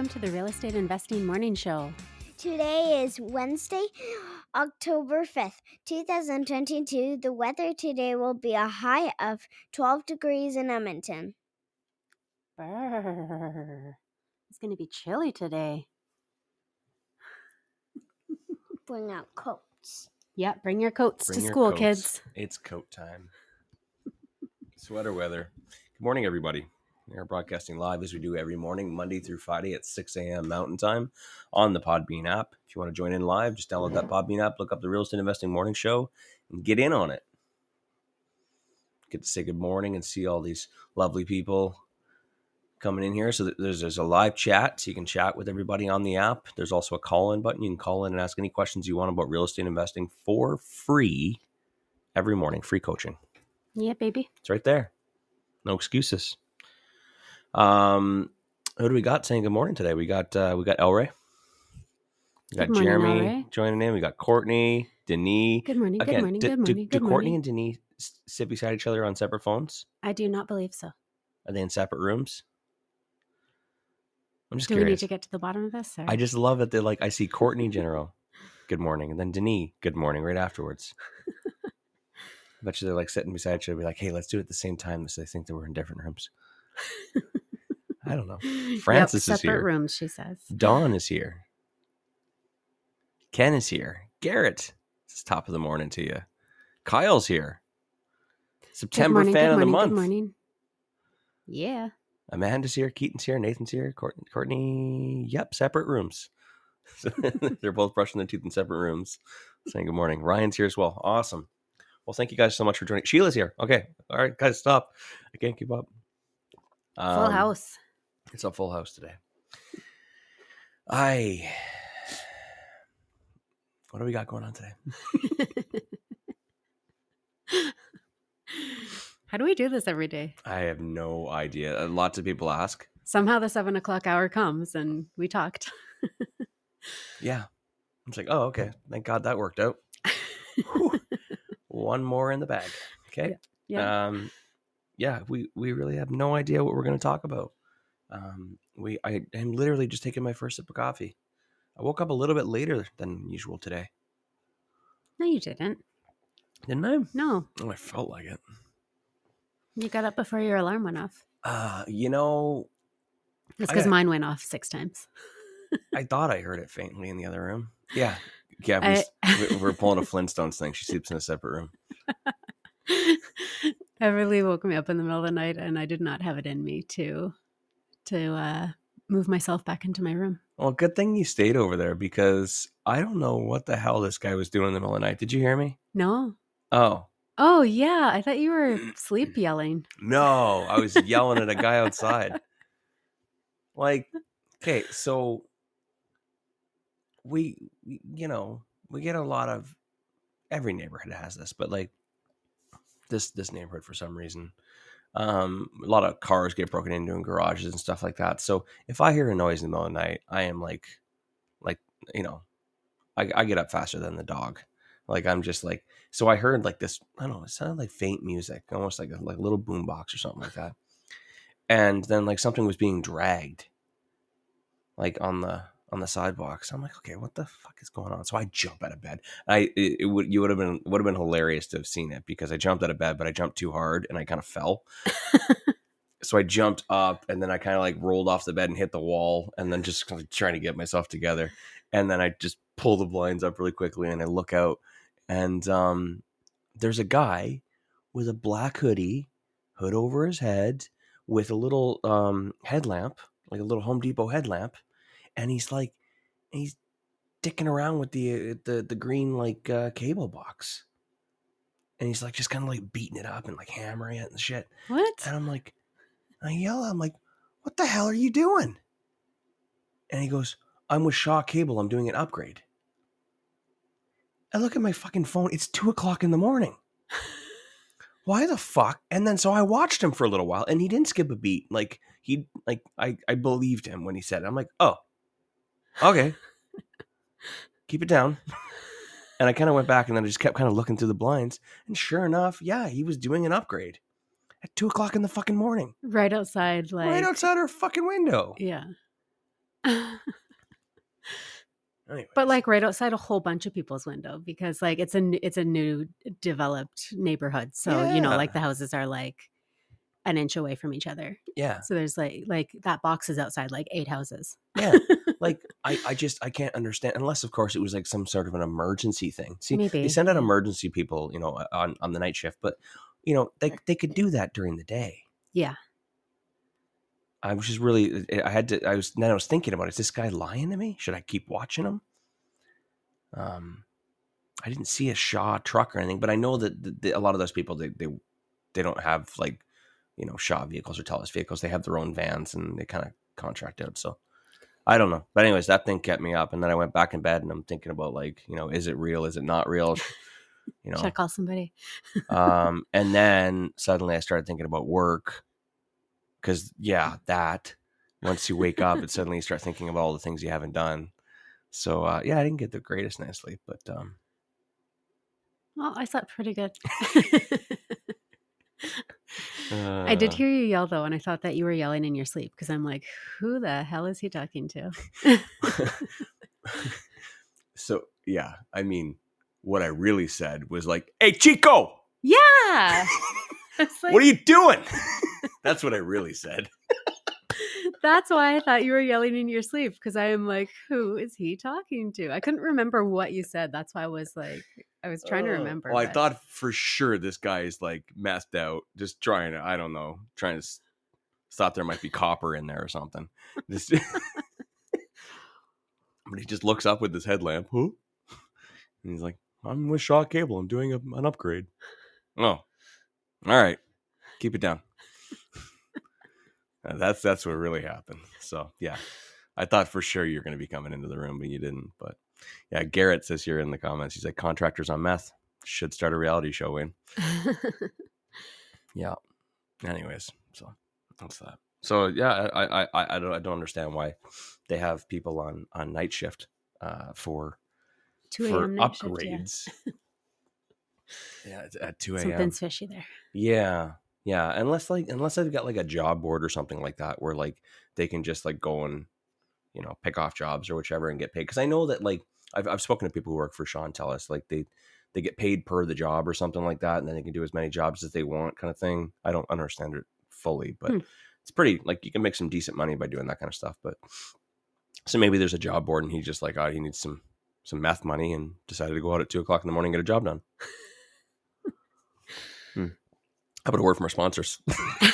Welcome to the Real Estate Investing Morning Show. Today is Wednesday, October 5th, 2022. The weather today will be a high of 12 degrees in Edmonton. Brrr. It's going to be chilly today. Bring out coats. Yeah, bring your coats Bring to your school, coats. kids. It's coat time. Sweater weather. Good morning, everybody. We are broadcasting live as we do every morning, Monday through Friday at 6 a.m. Mountain Time on the Podbean app. If you want to join in live, just download that Podbean app, look up the Real Estate Investing Morning Show, and get in on it. Get to say good morning and see all these lovely people coming in here. So there's there's a live chat, so you can chat with everybody on the app. There's also a call in button. You can call in and ask any questions you want about real estate investing for free every morning. Free coaching. Yeah, baby. It's right there. No excuses. Um, who do we got saying good morning today? We got uh, we got Elray. We got morning, Jeremy Elray. joining in. We got Courtney, Denis. Good morning. Again, good morning. do, good morning. do good Courtney morning. and Denis s- sit beside each other on separate phones? I do not believe so. Are they in separate rooms? I'm just Do we need to get to the bottom of this? Or? I just love that they're like I see Courtney General, good morning, and then Denis, good morning, right afterwards. I bet you they're like sitting beside each other, be like, "Hey, let's do it at the same time," so they think that we're in different rooms. I don't know. Yep, Francis is separate here. rooms, she says. Dawn is here. Ken is here. Garrett, it's top of the morning to you. Kyle's here. September morning, fan of the month. Good morning. Yeah. Amanda's here. Keaton's here. Nathan's here. Courtney. Yep, separate rooms. They're both brushing their teeth in separate rooms. Saying good morning. Ryan's here as well. Awesome. Well, thank you guys so much for joining. Sheila's here. Okay. All right, guys, stop. I can't keep up. Full Um, house. It's a full house today. I. What do we got going on today? How do we do this every day? I have no idea. Lots of people ask. Somehow the seven o'clock hour comes and we talked. Yeah. It's like, oh, okay. Thank God that worked out. One more in the bag. Okay. Yeah. Um, yeah, we, we really have no idea what we're going to talk about. Um, we I am literally just taking my first sip of coffee. I woke up a little bit later than usual today. no, you didn't. Didn't I? No. Oh, I felt like it. You got up before your alarm went off. Uh, you know, That's because mine went off six times. I thought I heard it faintly in the other room. Yeah. Yeah, we, we're pulling a Flintstones thing. She sleeps in a separate room. Beverly woke me up in the middle of the night, and I did not have it in me to to uh, move myself back into my room. Well, good thing you stayed over there because I don't know what the hell this guy was doing in the middle of the night. Did you hear me? No. Oh, Oh yeah, I thought you were sleep yelling. no. I was yelling at a guy outside. Like, okay, so we, we- you know, we get a lot of every neighborhood has this, but like this this neighborhood for some reason, um, a lot of cars get broken into in garages and stuff like that. So if I hear a noise in the middle of the night, I am like, like you know, I, I get up faster than the dog. Like I'm just like, so I heard like this. I don't know. It sounded like faint music, almost like a like a little boom box or something like that. And then like something was being dragged, like on the on the sidewalk. So I'm like, okay, what the fuck is going on? So I jump out of bed. I it, it would you would have been would have been hilarious to have seen it because I jumped out of bed, but I jumped too hard and I kind of fell. so I jumped up and then I kind of like rolled off the bed and hit the wall and then just kind of trying to get myself together. And then I just pull the blinds up really quickly and I look out and um, there's a guy with a black hoodie, hood over his head, with a little um, headlamp, like a little Home Depot headlamp, and he's like, he's dicking around with the the the green like uh, cable box, and he's like just kind of like beating it up and like hammering it and shit. What? And I'm like, I yell, I'm like, what the hell are you doing? And he goes, I'm with Shaw Cable. I'm doing an upgrade. I look at my fucking phone. It's two o'clock in the morning. Why the fuck? And then so I watched him for a little while and he didn't skip a beat. Like he like I, I believed him when he said it. I'm like, oh, okay. Keep it down. And I kind of went back and then I just kept kind of looking through the blinds. And sure enough, yeah, he was doing an upgrade at two o'clock in the fucking morning. Right outside, like right outside our fucking window. Yeah. Anyways. but like right outside a whole bunch of people's window because like it's a it's a new developed neighborhood so you know like the houses are like an inch away from each other yeah. so there's like like that box is outside like eight houses Yeah. like I, I just I can't understand unless of course it was like some sort of an emergency thing. See, Maybe, they send out emergency people, you know, on on the night shift, but you know they they could do that during the day. yeah I was just really I had to I was then I was thinking about is this guy lying to me? Should I keep watching him? Um, I didn't see a Shaw truck or anything, but I know that the, the, a lot of those people they they they don't have like you know Shaw vehicles or Telus vehicles. They have their own vans and they kind of contract out. So I don't know, but anyways, that thing kept me up, and then I went back in bed and I'm thinking about like you know is it real? Is it not real? You know, should i call somebody um, and then suddenly I started thinking about work because yeah, that once you wake up, it suddenly you start thinking of all the things you haven't done. So uh, yeah, I didn't get the greatest night's sleep, but um, well i slept pretty good i did uh, hear you yell though and i thought that you were yelling in your sleep because i'm like who the hell is he talking to so yeah, I mean, what I really said was like, "Hey, Chico, yeah like, what are you doing?" That's what I really said. That's why I thought you were yelling in your sleep because I am like, who is he talking to? I couldn't remember what you said. That's why I was like, I was trying to Uh, remember. Well, I but- thought for sure this guy is like masked out, just trying to, I don't know, trying to, s- thought there might be copper in there or something. Just, but he just looks up with his headlamp, huh? And he's like, I'm with Shaw Cable. I'm doing a, an upgrade. Oh, all right. Keep it down. Uh, that's that's what really happened. So yeah, I thought for sure you're going to be coming into the room, but you didn't. But yeah, Garrett says here in the comments, he's like, contractors on meth should start a reality show. Wayne. Yeah. Anyways, so that's that. So yeah, I I I, I don't I don't understand why they have people on on night shift uh, for 2 for a.m. night shift, yeah. upgrades. yeah, at two a.m. Something's fishy there. Yeah. Yeah. Unless like unless they've got like a job board or something like that where like they can just like go and, you know, pick off jobs or whichever and get paid. Cause I know that like I've I've spoken to people who work for Shaw Telus like they they get paid per the job or something like that, and then they can do as many jobs as they want, kind of thing. I don't understand it fully, but Hmm. it's pretty like you can make some decent money by doing that kind of stuff. But so maybe there's a job board and he just like, oh, he needs some some meth money and decided to go out at two o'clock in the morning and get a job done. Hmm. How about a word from our sponsors?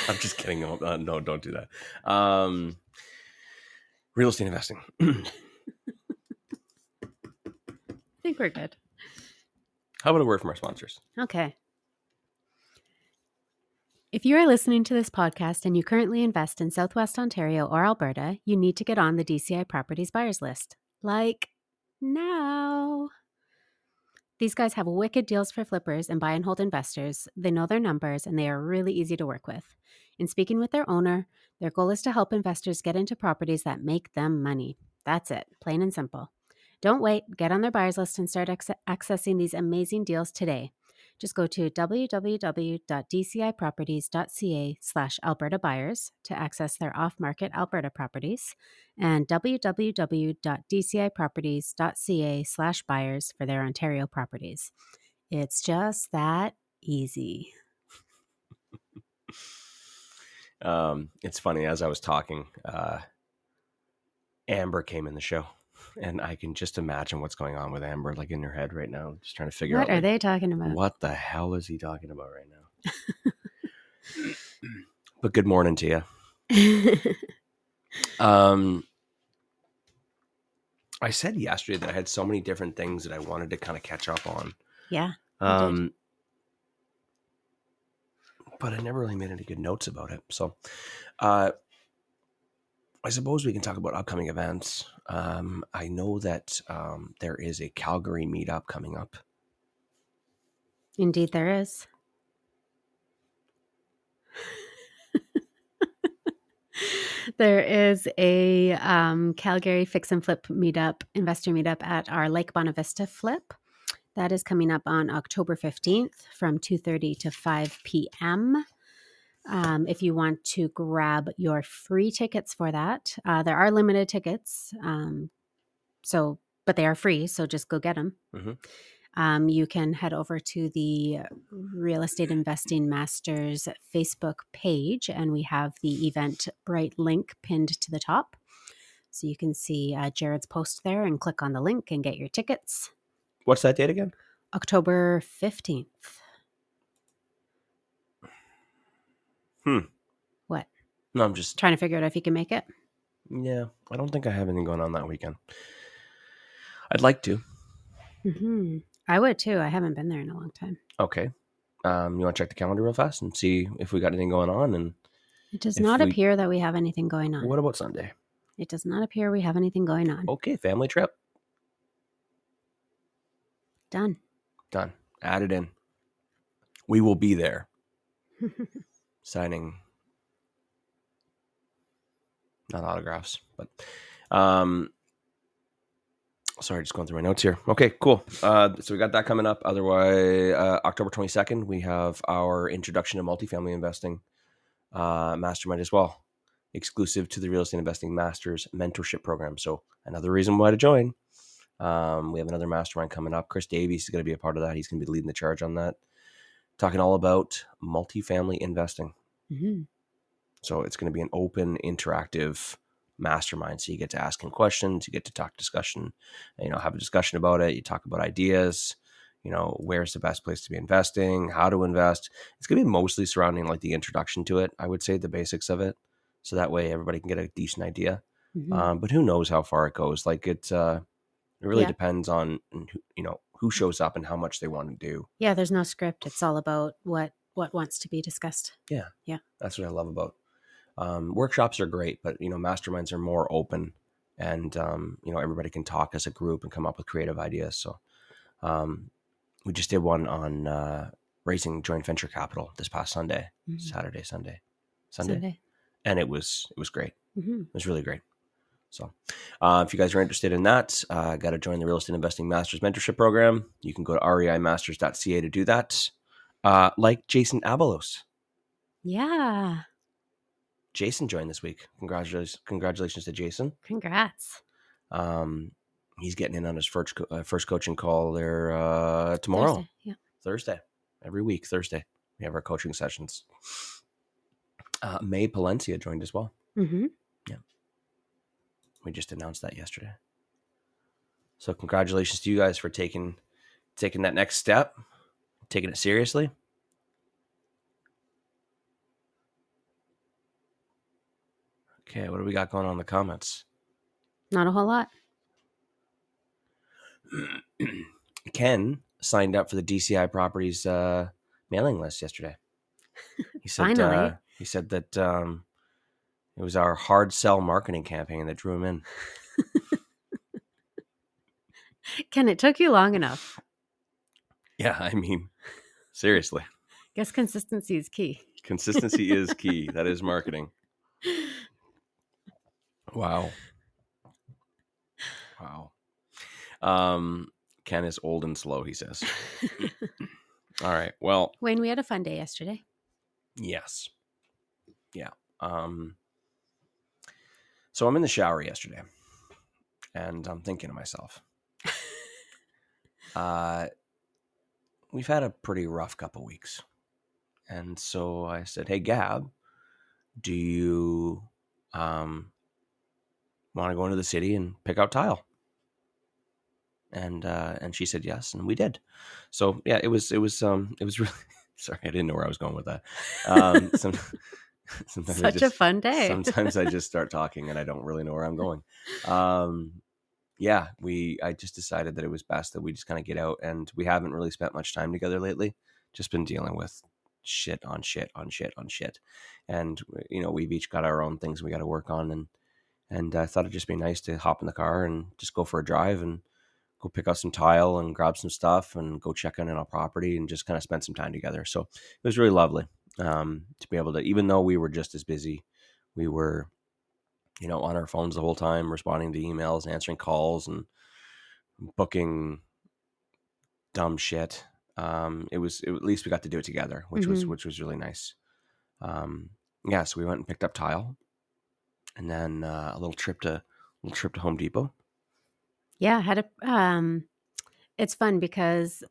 I'm just kidding. No, uh, no, don't do that. Um, real estate investing. I think we're good. How about a word from our sponsors? Okay. If you are listening to this podcast and you currently invest in Southwest Ontario or Alberta, you need to get on the DCI Properties Buyers List. Like now. These guys have wicked deals for flippers and buy and hold investors. They know their numbers and they are really easy to work with. In speaking with their owner, their goal is to help investors get into properties that make them money. That's it, plain and simple. Don't wait, get on their buyers list and start acce- accessing these amazing deals today. Just go to www.dciproperties.ca slash Alberta buyers to access their off-market Alberta properties and www.dciproperties.ca slash buyers for their Ontario properties. It's just that easy. Um, it's funny as I was talking, uh, Amber came in the show, and I can just imagine what's going on with Amber, like in her head right now, just trying to figure What out What are like, they talking about? what the hell is he talking about right now. but good morning to you. Um, I said yesterday that I had so many different things that I wanted to kind of catch up on. yeah. Um, but I never really made any good notes about it. So, uh, I suppose we can talk about upcoming events. Um, I know that um, there is a Calgary meetup coming up. Indeed, there is. there is a um, Calgary Fix and Flip meetup, investor meetup at our Lake Bonavista Flip. That is coming up on October 15th from 2.30 to 5 p.m. Um, if you want to grab your free tickets for that, uh, there are limited tickets. Um, so, but they are free. So just go get them. Mhm. Um, you can head over to the Real Estate Investing Masters Facebook page, and we have the event bright link pinned to the top. So you can see uh, Jared's post there and click on the link and get your tickets. What's that date again? October 15th. Hmm. What? No, I'm just Trying to figure out if you can make it. yeah. I don't think I have anything going on that weekend. I'd like to. hmm I would too. I haven't been there in a long time. Okay. Um, you want to check the calendar real fast and see if we got anything going on? And It does not we- appear that we have anything going on. what about Sunday? It does not appear we have anything going on. Okay, family trip Done. done. Add it in. We will be there signing not autographs, but um sorry, just going through my notes here. Okay, cool. Uh so we got that coming up. Otherwise, uh, October 22nd, we have our introduction to multifamily investing uh mastermind as well. Exclusive to the Real Estate Investing Masters mentorship program. So another reason why to join. Um, we have another mastermind coming up. Chris Davies is going to be a part of that. He's going to be leading the charge on that, talking all about multifamily investing. hmm So it's going to be an open, interactive mastermind. So you get to ask him questions, you get to talk discussion, you know, have a discussion about it. You talk about ideas, you know, where's the best place to be investing, how to invest. It's going to be mostly surrounding like the introduction to it. I would say the basics of it. So that way everybody can get a decent idea. hmm Um, but who knows how far it goes? Like it, uh, it really Yeah. depends on you know who shows up and how much they want to do. yeah, there's no script. It's all about what what wants to be discussed. Yeah, yeah, that's what I love about um, workshops. Are great, but you know masterminds are more open, and um, you know everybody can talk as a group and come up with creative ideas. So um, we just did one on uh, raising joint venture capital this past Sunday, Mhm. Saturday, Sunday, Sunday, Sunday. and it was it was great. hmm It was really great. So, uh, if you guys are interested in that, uh, got to join the Real Estate Investing Masters Mentorship Program. You can go to reimasters.ca to do that. Uh, like Jason Abelos. Yeah. Jason joined this week. Congratulations, congratulations to Jason. Congrats. Um, he's getting in on his first co- uh, first coaching call there uh, tomorrow, Thursday. Yeah. Thursday. Every week, Thursday, we have our coaching sessions. Uh, May Palencia joined as well. hmm We just announced that yesterday. So congratulations to you guys for taking taking that next step, taking it seriously. Okay, what do we got going on in the comments? Not a whole lot. Ken signed up for the DCI Properties uh, mailing list yesterday. He said Finally. uh, he said that um, it was our hard sell marketing campaign that drew him in. Ken, it took you long enough. Yeah, I mean, seriously. Guess consistency is key. Consistency is key. That is marketing. Wow. Wow. Um, Ken is old and slow, he says. All right. Well, Wayne, we had a fun day yesterday. yes. Yeah. Um, so I'm in the shower yesterday and I'm thinking to myself, uh, we've had a pretty rough couple weeks. And so I said, Hey, Gab, do you um, want to go into the city and pick out tile? And uh, and she said yes, and we did. So yeah, it was it was um it was really sorry I didn't know where I was going with that. Um, some, sometimes Such a fun day. Sometimes I just start talking and I don't really know where I'm going. Um, yeah, we I just decided that it was best that we just kind of get out, and we haven't really spent much time together lately. Just been dealing with shit on shit on shit on shit, and you know we've each got our own things we got to work on, and and I thought it'd just be nice to hop in the car and just go for a drive and go pick up some tile and grab some stuff and go check in on a property and just kind of spend some time together. So it was really lovely um, to be able to, even though we were just as busy, we were, you know, on our phones the whole time, responding to emails, answering calls, and booking dumb shit. Um, it was it, at least we got to do it together, which was Mhm. which was really nice. Um, yeah, so we went and picked up tile, and then uh, a little trip to a little trip to Home Depot. Yeah, had a um it's fun because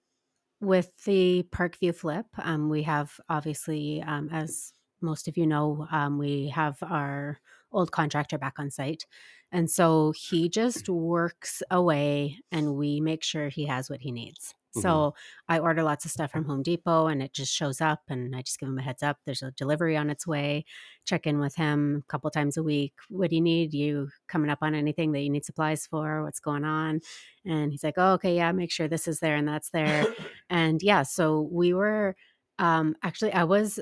with the Parkview flip, um we have obviously um as most of you know, um we have our old contractor back on site. And so he just works away and we make sure he has what he needs. Mhm. So I order lots of stuff from Home Depot and it just shows up and I just give him a heads up. There's a delivery on its way. Check in with him a couple times a week. What do you need? You coming up on anything that you need supplies for? What's going on? And he's like, oh, okay, yeah, make sure this is there and that's there. and yeah, so we were um actually I was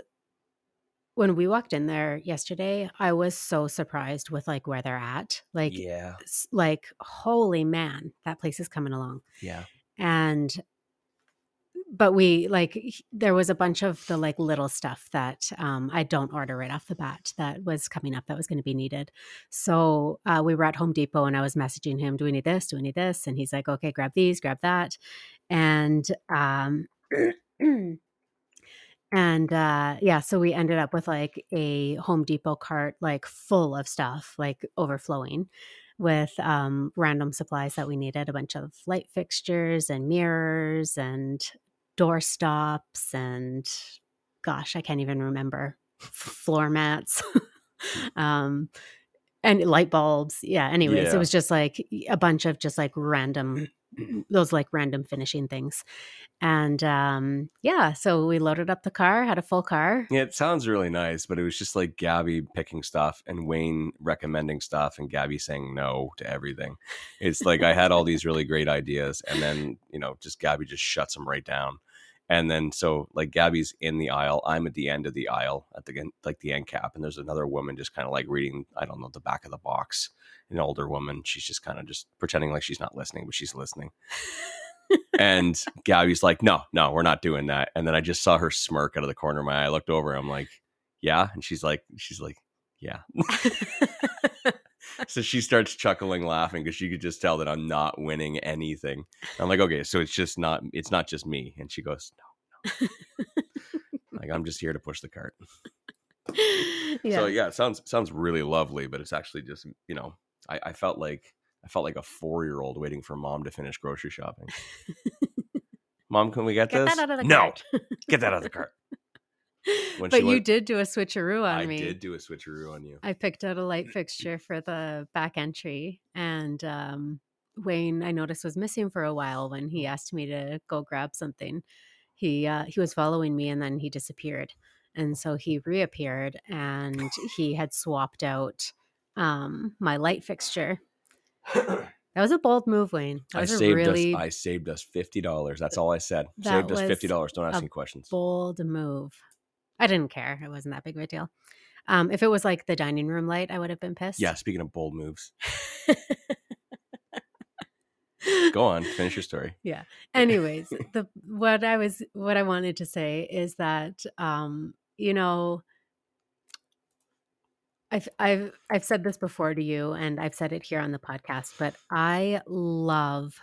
when we walked in there yesterday, I was so surprised with like where they're at. Like yeah, like holy man, that place is coming along. yeah, And but we like there was a bunch of the like little stuff that um, I don't order right off the bat that was coming up that was going to be needed. So uh, we were at Home Depot and I was messaging him, "Do we need this? Do we need this?" And he's like, "Okay, grab these, grab that," and um, and uh, yeah, so we ended up with like a Home Depot cart like full of stuff, like overflowing with um, random supplies that we needed a bunch of light fixtures and mirrors and door stops and gosh i can't even remember floor mats um and light bulbs yeah anyways Yeah. it was just like a bunch of just like random those like random finishing things and um yeah so we loaded up the car had a full car yeah. It sounds really nice, but it was just like Gabby picking stuff and Wayne recommending stuff and Gabby saying no to everything. It's like I had all these really great ideas, and then you know, just Gabby just shuts them right down. And then so like Gabby's in the aisle, I'm at the end of the aisle at the end, like the end cap, and there's another woman just kind of like reading, I don't know, the back of the box. An older woman, she's just kind of just pretending like she's not listening, but she's listening. and Gabby's like, "No, no, we're not doing that." And then I just saw her smirk out of the corner of my eye. I looked over. I'm like, "Yeah," and she's like, "She's like, yeah." so she starts chuckling, laughing because she could just tell that I'm not winning anything. I'm like, "Okay, so it's just not, it's not just me." And she goes, "No, no. like I'm just here to push the cart." yeah. So yeah, it sounds sounds really lovely, but it's actually just you know, I, I felt like I felt like a four year old waiting for mom to finish grocery shopping. mom, can we get, Get this? that out of the no, get that out of the cart. But you did do a switcheroo on I me. I did do a switcheroo on you. I picked out a light fixture for the back entry, and um, Wayne, I noticed, was missing for a while when he asked me to go grab something. He uh, he was following me, and then he disappeared, and so he reappeared, and he had swapped out um, my light fixture. That was a bold move, Wayne. That I saved really us. I saved us fifty dollars. That's all I said. That saved us fifty dollars. Don't ask any questions. bold move. I didn't care. It wasn't that big of a deal. Um, if it was like the dining room light, I would have been pissed. Yeah. Speaking of bold moves, go on. Finish your story. Yeah. Anyways the what i was what i wanted to say is that um you know I've, I've I've said this before to you and I've said it here on the podcast, but I love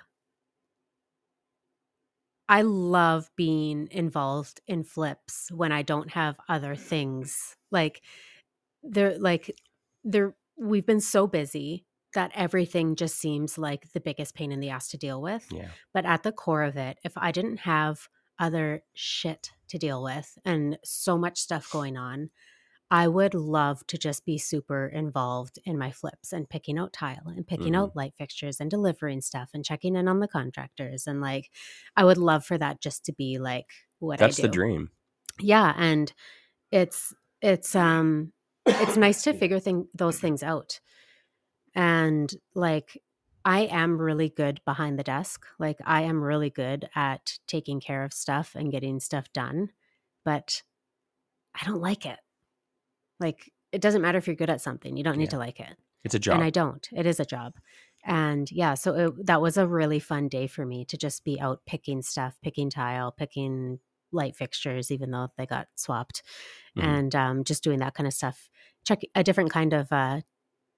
I love being involved in flips when I don't have other things. Like they're like they're we've been so busy that everything just seems like the biggest pain in the ass to deal with. Yeah. But at the core of it, if I didn't have other shit to deal with and so much stuff going on, I would love to just be super involved in my flips and picking out tile and picking Mhm. out light fixtures and delivering stuff and checking in on the contractors. And like, I would love for that just to be like what That's I do. the dream. Yeah. And it's, it's, um, it's nice to figure thing, those things out. And like, I am really good behind the desk. Like, I am really good at taking care of stuff and getting stuff done, but I don't like it. Like, it doesn't matter if you're good at something, you don't need Yeah. to like it. It's a job. and I don't. It is a job. And yeah, so it, that was a really fun day for me to just be out picking stuff, picking tile, picking light fixtures, even though they got swapped, Mhm. and um, just doing that kind of stuff. Check a different kind of uh,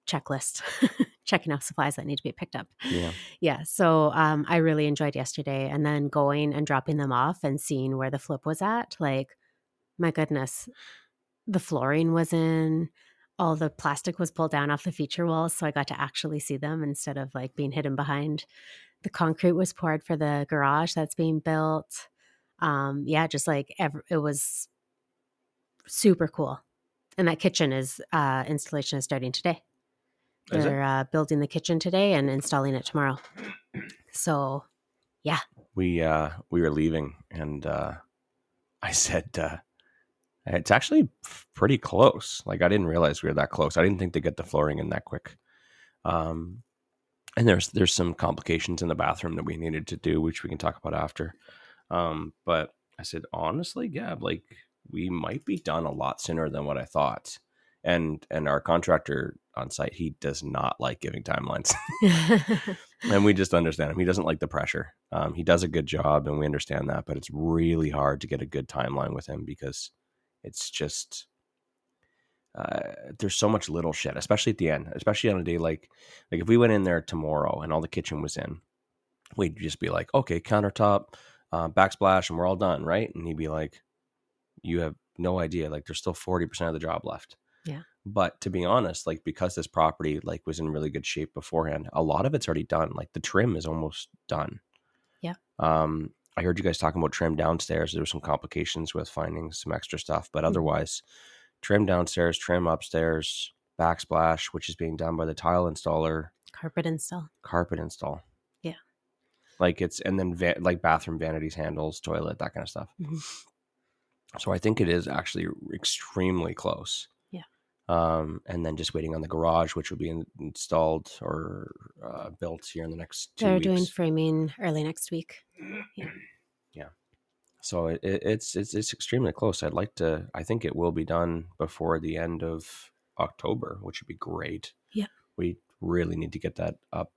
checklist, checking off supplies that need to be picked up. yeah. Yeah, so um, I really enjoyed yesterday, and then going and dropping them off and seeing where the flip was at. Like, my goodness, the flooring was in, all the plastic was pulled down off the feature walls, so I got to actually see them instead of like being hidden behind. The concrete was poured for the garage that's being built. Um, yeah, just like ev- it was super cool. And that kitchen is uh, installation is starting today. is they're uh, building the kitchen today and installing it tomorrow. So yeah. we uh we were leaving and uh i said uh it's actually pretty close. Like i didn't realize we were that close. I didn't think they get the flooring in that quick. Um and there's there's some complications in the bathroom that we needed to do which we can talk about after. Um but i said honestly gab like we might be done a lot sooner than what i thought. And and our contractor on site he does not like giving timelines. And we just understand him. He doesn't like the pressure. Um, he does a good job, and we understand that, but it's really hard to get a good timeline with him because it's just uh, there's so much little shit, especially at the end, especially on a day like like if we went in there tomorrow and all the kitchen was in, we'd just be like, okay, countertop, uh, backsplash, and we're all done, right? And he'd be like, you have no idea, like there's still forty percent of the job left. Yeah. But to be honest, like because this property like was in really good shape beforehand, a lot of it's already done. Like the trim is almost done. Yeah. Um, I heard you guys talking about trim downstairs. There were some complications with finding some extra stuff, but Mhm. otherwise, trim downstairs, trim upstairs, backsplash, which is being done by the tile installer, carpet install. carpet install. Yeah. Like it's and then va- like bathroom vanities, handles, toilet, that kind of stuff. Mhm. So I think it is actually extremely close. Um, and then just waiting on the garage, which will be in, installed or uh, built here in the next 2 They're weeks. doing framing early next week. Yeah. yeah. So it, it, it's it's it's extremely close. I'd like to. I think it will be done before the end of October, which would be great. Yeah. We really need to get that up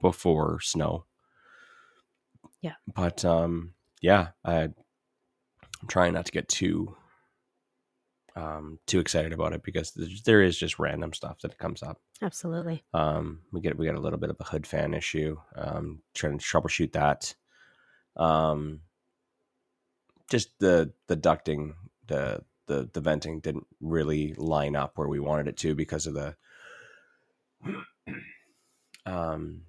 before snow. Yeah. But um, yeah, I, I'm trying not to get too um too excited about it because there's- just random stuff that comes up. Absolutely. Um, we get we got a little bit of a hood fan issue. Um, trying to troubleshoot that. Um, just the the ducting, the the the venting didn't really line up where we wanted it to because of the. Um,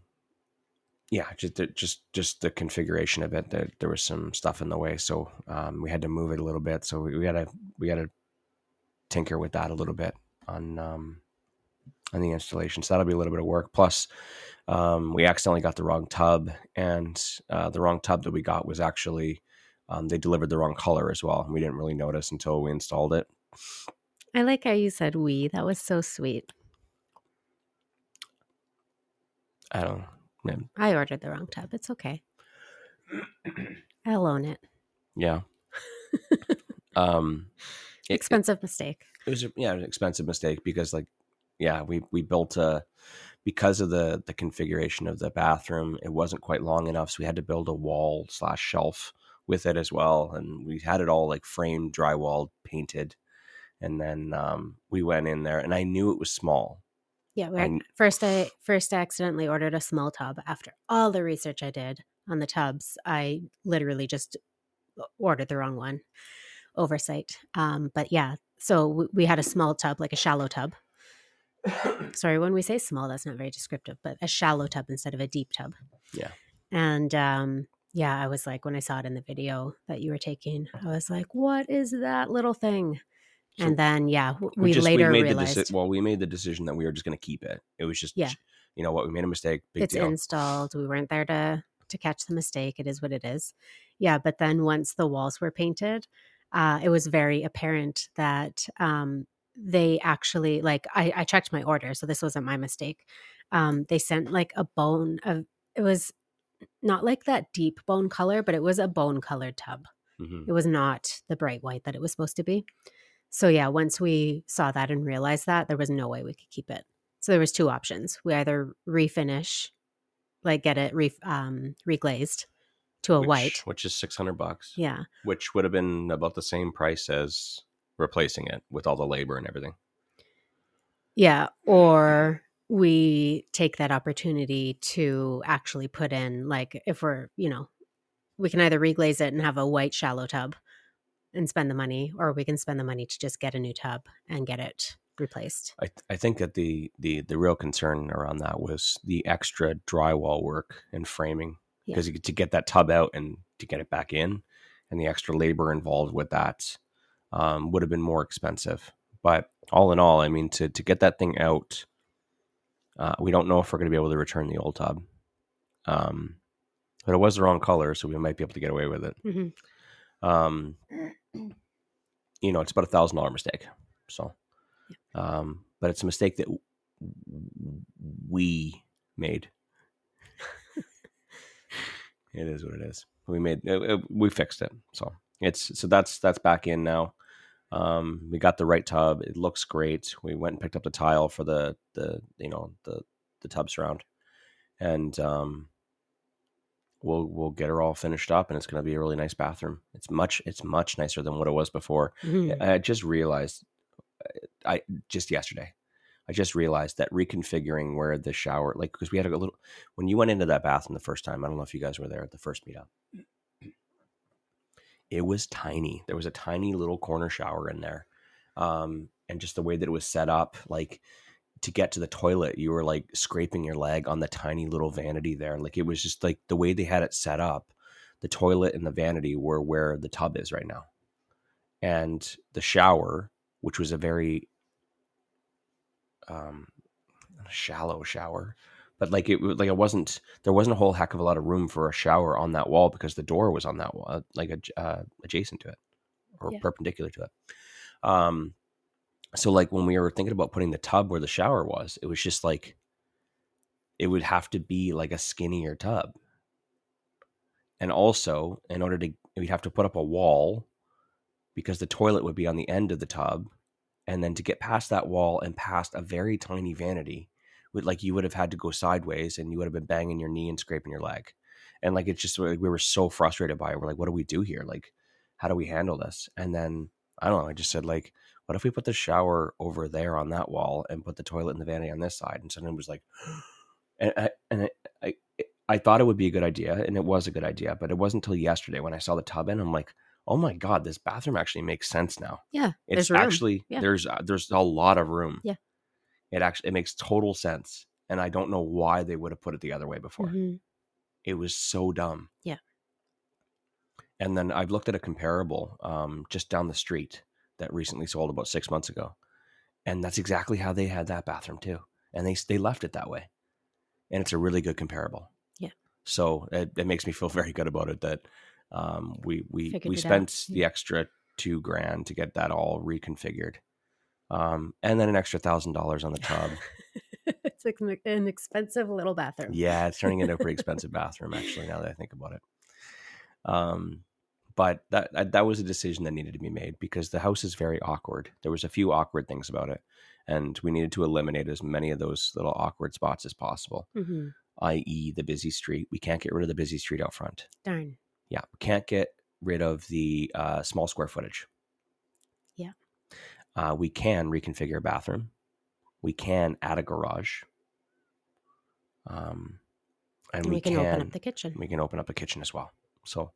yeah, just the, just just the configuration of it. There, there was some stuff in the way, so um, we had to move it a little bit. So we, we gotta we gotta tinker with that a little bit on um, on the installation. So that'll be a little bit of work. Plus, um, we accidentally got the wrong tub, and uh, the wrong tub that we got was actually um, they delivered the wrong color as well. We didn't really notice until we installed it. I like how you said we. That was so sweet. I don't. Man, I ordered the wrong tub. It's okay. I'll own it. yeah. um, it- Expensive mistake. it was a, yeah an expensive mistake because like yeah we we built a because of the the configuration of the bathroom it wasn't quite long enough so we had to build a wall slash shelf with it as well and we had it all like framed drywalled painted and then um we went in there and i knew it was small Yeah, And- first I first I accidentally ordered a small tub. After all the research I did on the tubs, I literally just ordered the wrong one. Oversight. Um, but yeah, so w- we had a small tub, like a shallow tub. Sorry, when we say small, that's not very descriptive, but a shallow tub instead of a deep tub. Yeah. And um, yeah, I was like, when I saw it in the video that you were taking, I was like, what is that little thing? So and then yeah, w- we, just- later made realized the deci- well we made the decision that we were just going to keep it it was just Yeah. you know what we made a mistake big it's deal installed. We weren't there to to catch the mistake. It is what it is. Yeah, but then once the walls were painted, uh, it was very apparent that um, they actually like I, I checked my order, so this wasn't my mistake. Um, they sent like a bone of it was not like that deep bone color, but it was a bone colored tub. Mhm. It was not the bright white that it was supposed to be. So yeah, once we saw that and realized that, there was no way we could keep it. So there was two options. We either refinish, like get it re- um, reglazed to a which, white. which is six hundred bucks. Yeah. which would have been about the same price as replacing it with all the labor and everything. Yeah. Or we take that opportunity to actually put in, like, if we're, you know, we can either reglaze it and have a white shallow tub and spend the money, or we can spend the money to just get a new tub and get it replaced. I, I think that the, the the real concern around that was the extra drywall work and framing Yeah. because to get that tub out and to get it back in and the extra labor involved with that um, would have been more expensive. But all in all, I mean, to to get that thing out, uh, we don't know if we're going to be able to return the old tub. Um, but it was the wrong color, so we might be able to get away with it. Mhm. Um, you know, it's about a thousand dollar mistake. So, um, but it's a mistake that w- we made. It is what it is. We made, uh, uh, we fixed it. So it's, so that's, that's back in now. Um, we got the right tub. It looks great. We went and picked up the tile for the, the, you know, the, the tub surround and, um, we'll, we'll get her all finished up and it's going to be a really nice bathroom. It's much, it's much nicer than what it was before. Mhm. I just realized, I just yesterday, I just realized that reconfiguring where the shower, like, because we had a little, when you went into that bathroom the first time, I don't know if you guys were there at the first meetup. It was tiny. There was a tiny little corner shower in there. Um, and just the way that it was set up, like to get to the toilet, you were like scraping your leg on the tiny little vanity there. Like it was just like the way they had it set up, the toilet and the vanity were where the tub is right now. And the shower, which was a very um shallow shower but like it was like it wasn't there wasn't a whole heck of a lot of room for a shower on that wall because the door was on that wall like uh, adjacent to it or Yeah. perpendicular to it um so like when we were thinking about putting the tub where the shower was it was just like it would have to be like a skinnier tub and also in order to we'd have to put up a wall because the toilet would be on the end of the tub and then to get past that wall and past a very tiny vanity would like you would have had to go sideways and you would have been banging your knee and scraping your leg. And like it's just like we were so frustrated by it. We're like what do we do here? Like how do we handle this? And then i don't know i just said like what if we put the shower over there on that wall and put the toilet and the vanity on this side? And someone was like and i and I, I I thought it would be a good idea, and it was a good idea, but it wasn't until yesterday when I saw the tub in. I'm like, oh my god, this bathroom actually makes sense now. Yeah. It's there's actually Yeah. there's uh, there's a lot of room. Yeah. It actually it makes total sense, and I don't know why they would have put it the other way before. Mhm. It was so dumb. Yeah. And then I've looked at a comparable um, just down the street that recently sold about six months ago, and that's exactly how they had that bathroom too, and they they left it that way, and it's a really good comparable. Yeah. So it, it makes me feel very good about it that um, we we we it out. spent the extra two grand to get that all reconfigured, um, and then an extra thousand dollars on the tub. it's like an- expensive little bathroom. Yeah, it's turning into a pretty expensive bathroom actually. Now that I think about it, um, but that that was a decision that needed to be made because the house is very awkward. There was a few awkward things about it, and we needed to eliminate as many of those little awkward spots as possible. hmm I.e., the busy street. We can't get rid of the busy street out front. Darn. Yeah, we can't get rid of the uh, small square footage. Yeah. Uh, we can reconfigure a bathroom. We can add a garage. Um, and And we, we, can, open up the kitchen. we can open up a kitchen as well. So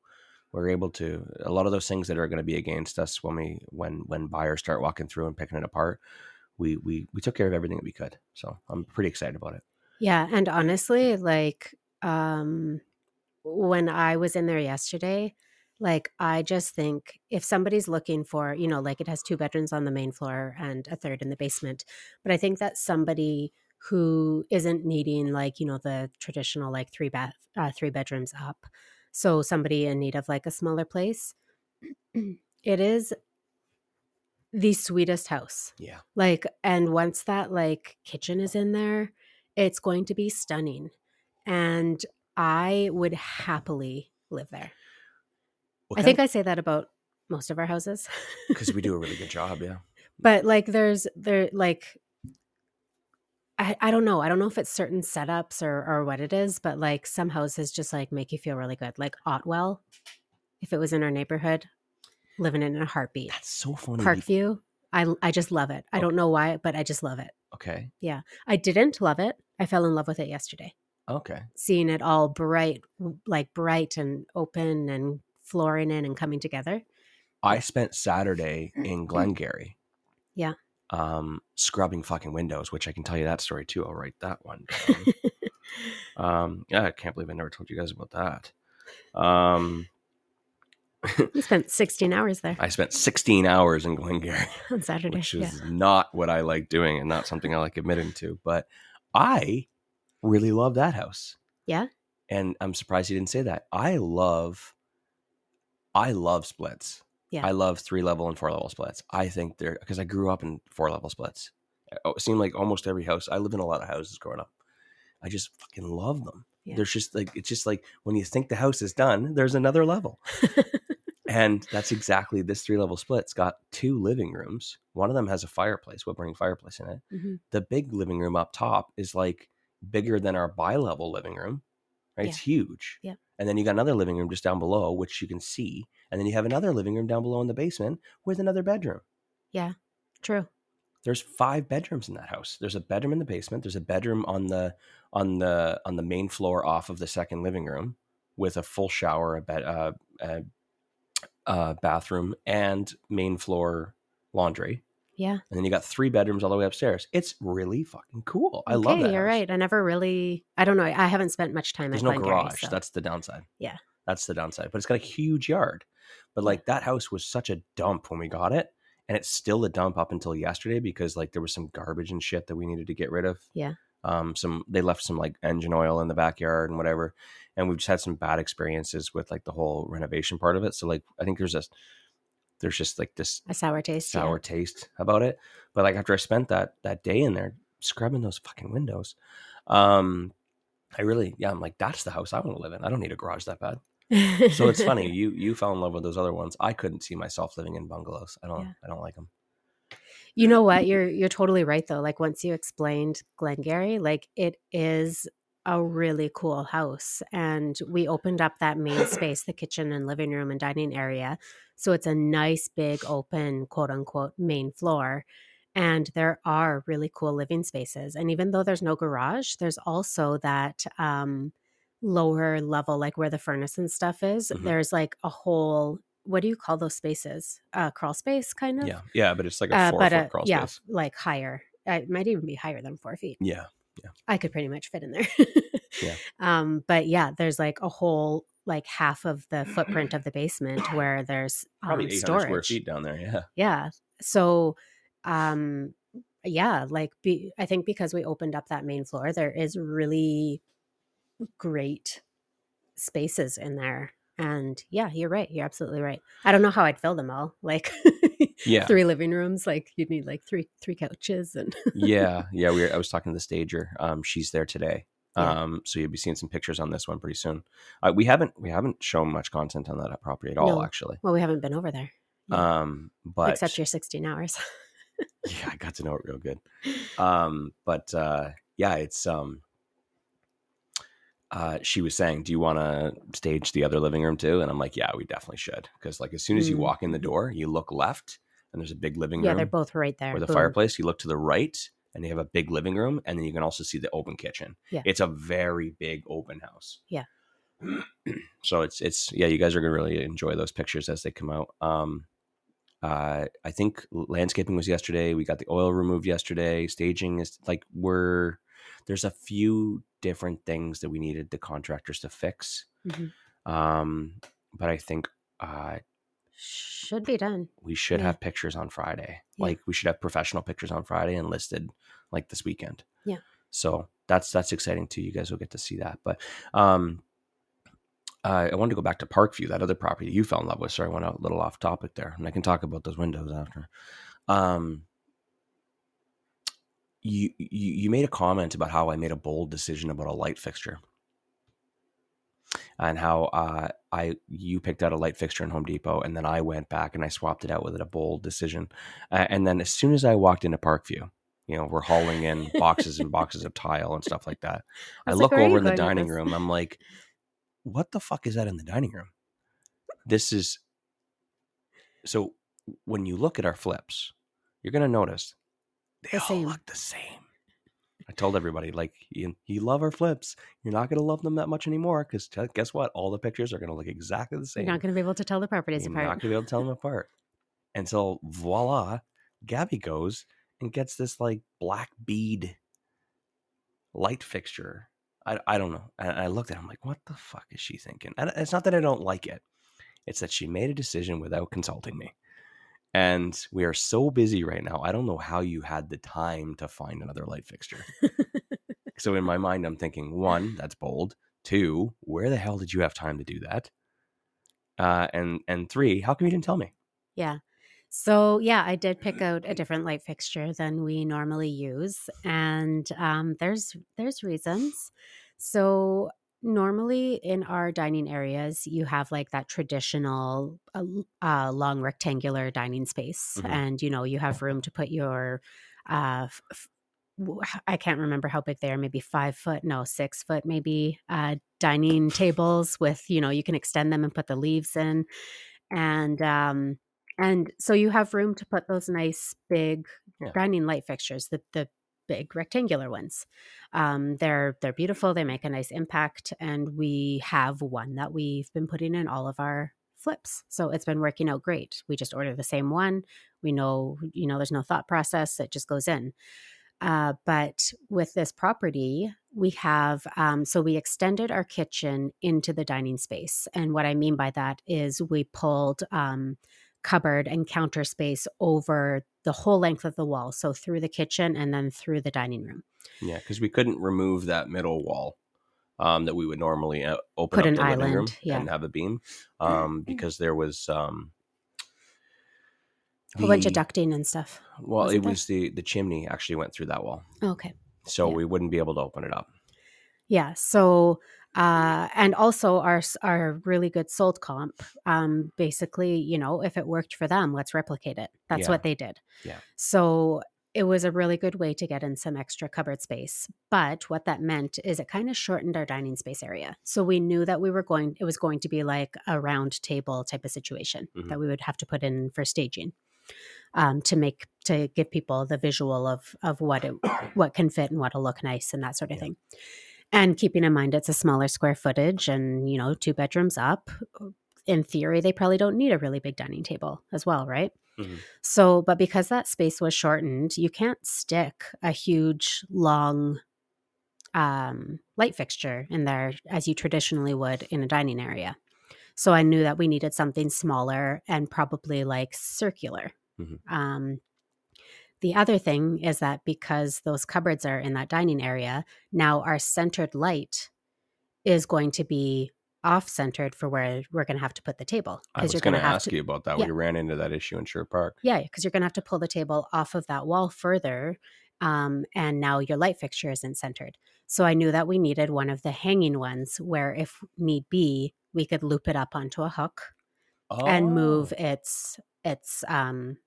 we're able to a lot of those things that are going to be against us when we when when buyers start walking through and picking it apart. We we we took care of everything that we could. So I'm pretty excited about it. Yeah, and honestly, like um when I was in there yesterday, like I just think if somebody's looking for, you know, like it has two bedrooms on the main floor and a third in the basement, but I think that somebody who isn't needing like, you know, the traditional like three bath uh, three bedrooms up. So somebody in need of like a smaller place, it is the sweetest house. Yeah. Like, and once that like kitchen is in there, it's going to be stunning. And I would happily live there. I think I say that about most of our houses. because we do a really good job. Yeah. but like there's there like I, I don't know. I don't know if it's certain setups or or what it is, but like some houses just like make you feel really good. Like Otwell, if it was in our neighborhood, living in a heartbeat. That's so funny. Parkview, I I just love it. I Oh. don't know why, but I just love it. Okay. Yeah, I didn't love it. I fell in love with it yesterday. Okay. Seeing it all bright, like bright and open and flooring in and coming together. I spent Saturday in Glengarry. Yeah. Um, scrubbing fucking windows, which I can tell you that story too. I'll write that one um, yeah, I can't believe I never told you guys about that. Um, you spent 16 hours there I spent 16 hours in Glengarry, on Saturday. which yeah. is not what I like doing and not something I like admitting to. But I really love that house. Yeah? And I'm surprised you didn't say that. I love, I love splits. Yeah. I love three level and four level splits. I think they're because I grew up in four level splits. Oh, It seemed like almost every house. I lived in a lot of houses growing up. I just fucking love them. Yeah. There's just like it's just like when you think the house is done, there's another level. And that's exactly this three level split's got two living rooms. One of them has a fireplace, wood burning fireplace in it. Mhm. The big living room up top is like bigger than our bi level living room. Right? It's huge. Yeah. And then you got another living room just down below, which you can see. And then you have another living room down below in the basement with another bedroom. Yeah. True. There's five bedrooms in that house. There's a bedroom in the basement. There's a bedroom on the on the on the main floor off of the second living room with a full shower, a bed, uh, a, uh, bathroom, and main floor laundry. Yeah. And then you got three bedrooms all the way upstairs. It's really fucking cool. I love Okay, that. You're house. right. I never really, I don't know. I haven't spent much time There's no Glengarry, garage. so- That's the downside. Yeah. That's the downside. But it's got a huge yard. But like that house was such a dump when we got it. And it's still a dump up until yesterday because like there was some garbage and shit that we needed to get rid of. Yeah. Um, some they left some like engine oil in the backyard and whatever. And we've just had some bad experiences with like the whole renovation part of it. So like I think there's a there's just like this a sour taste. yeah. sour taste about it. But like after I spent that that day in there scrubbing those fucking windows, um, I really yeah, I'm like that's the house I want to live in. I don't need a garage that bad. So it's funny you you fell in love with those other ones. I couldn't see myself living in bungalows. I don't Yeah. I don't like them. You know what? You're you're totally right though. Like once you explained Glengarry, like it is a really cool house. And we opened up that main space, the kitchen and living room and dining area. So it's a nice big open quote unquote main floor. And there are really cool living spaces. And even though there's no garage, there's also that um lower level, like where the furnace and stuff is. Mhm. There's like a whole what do you call those spaces? Uh crawl space kind of? Yeah, yeah, but it's like a uh, four but foot uh, crawl yeah, space. like higher. Uh, It might even be higher than four feet. Yeah, yeah, I could pretty much fit in there. Yeah. Um, but yeah, there's like a whole like half of the footprint of the basement where there's probably um, 800 storage. square feet down there. Yeah, Yeah. So, um, yeah, like be, I think because we opened up that main floor, there is really great spaces in there. And yeah, you're right. You're absolutely right. I don't know how I'd fill them all. Like yeah, three living rooms, like you'd need like three three couches and yeah, yeah. We were, I was talking to the stager. Um, she's there today. Yeah. Um, so you'll be seeing some pictures on this one pretty soon. Uh, we haven't we haven't shown much content on that property at all, No. actually. well, we haven't been over there. Yeah. Um, but except your 16 hours. yeah, I got to know it real good. Um, but uh, yeah, it's um. Uh, she was saying, "Do you want to stage the other living room too?" And I'm like, "Yeah, we definitely should." Because like as soon as you Mm. walk in the door, you look left, and there's a big living yeah, room Yeah, they're both right there. with a Boom. fireplace. You look to the right, and they have a big living room, and then you can also see the open kitchen. Yeah. it's a very big open house. Yeah. so it's it's yeah, you guys are gonna really enjoy those pictures as they come out. Um, uh, I think landscaping was yesterday. We got the oil removed yesterday. Staging is like we're there's a few different things that we needed the contractors to fix. Mhm. Um, but I think uh, Should be done. we should Yeah. have pictures on Friday. Yeah. Like we should have professional pictures on Friday and listed like this weekend. Yeah. So that's that's exciting too. You guys will get to see that. But um uh, I wanted to go back to Parkview, that other property you fell in love with. Sorry, I went a little off topic there, and I can talk about those windows after. Um, you, you you made a comment about how I made a bold decision about a light fixture, and how uh, I you picked out a light fixture in Home Depot, and then I went back and I swapped it out with a bold decision. Uh, and then as soon as I walked into Parkview, You know, we're hauling in boxes and boxes of tile and stuff like that. I was look like, over in the dining room. I'm like, what the fuck is that in the dining room? This is so when you look at our flips, you're gonna notice they The all same. look the same. I told everybody, like, you, you love our flips. You're not gonna love them that much anymore because guess what? All the pictures are gonna look exactly the same. You're not going to be able to tell the properties apart. You're not gonna be able to tell them apart. And so voila, Gabby goes and gets this like black bead light fixture. I, I don't know. And I looked at him like, what the fuck is she thinking? And it's not that I don't like it. It's that she made a decision without consulting me. And we are so busy right now. I don't know how you had the time to find another light fixture. so in my mind, I'm thinking, one, that's bold. Two, where the hell did you have time to do that? Uh, and and three, how come you didn't tell me? Yeah. So yeah, I did pick out a different light fixture than we normally use, and um, there's there's reasons. So normally in our dining areas, you have like that traditional uh, uh, long rectangular dining space, Mhm. and you know you have room to put your. Uh, f- f- w- h- I can't remember how big they are. Maybe five foot, no, six foot, maybe uh, dining tables with you know you can extend them and put the leaves in, and um, and so you have room to put those nice big Yeah. dining light fixtures, the the big rectangular ones. Um, they're they're beautiful. They make a nice impact, and we have one that we've been putting in all of our flips. So it's been working out great. We just order the same one. We know, you know, there's no thought process. It just goes in. Uh, but with this property, we have um, so we extended our kitchen into the dining space, and what I mean by that is we pulled um, cupboard and counter space over the whole length of the wall, so through the kitchen and then through the dining room. Yeah, because we couldn't remove that middle wall um, that we would normally uh, open Put up an the living room island, yeah. and have a beam um, because there was um, A whole bunch of ducting and stuff. Well, Was it it was the the chimney actually went through that wall, Okay. so Yeah. we wouldn't be able to open it up. Yeah. So, uh, and also our our really good sold comp. Um, basically, you know, if it worked for them, let's replicate it. That's Yeah. what they did. Yeah. So it was a really good way to get in some extra cupboard space. But what that meant is it kind of shortened our dining space area. So we knew that we were going. It was going to be like a round table type of situation Mhm. that we would have to put in for staging. Um, to make to give people the visual of of what it what can fit and what'll look nice and that sort of Yeah. thing and keeping in mind it's a smaller square footage and you know two bedrooms up in theory they probably don't need a really big dining table as well right Mhm. so but because that space was shortened you can't stick a huge long um, light fixture in there as you traditionally would in a dining area so i knew that we needed something smaller and probably like circular Mhm. um, the other thing is that because those cupboards are in that dining area, now our centered light is going to be off centered for where we're going to have to put the table. I was going gonna ask to, you about that. yeah. We ran into that issue in Sher Park. Yeah, because you're going to have to pull the table off of that wall further. Um, and now your light fixture isn't centered. So I knew that we needed one of the hanging ones where, if need be, we could loop it up onto a hook and move Oh. its its um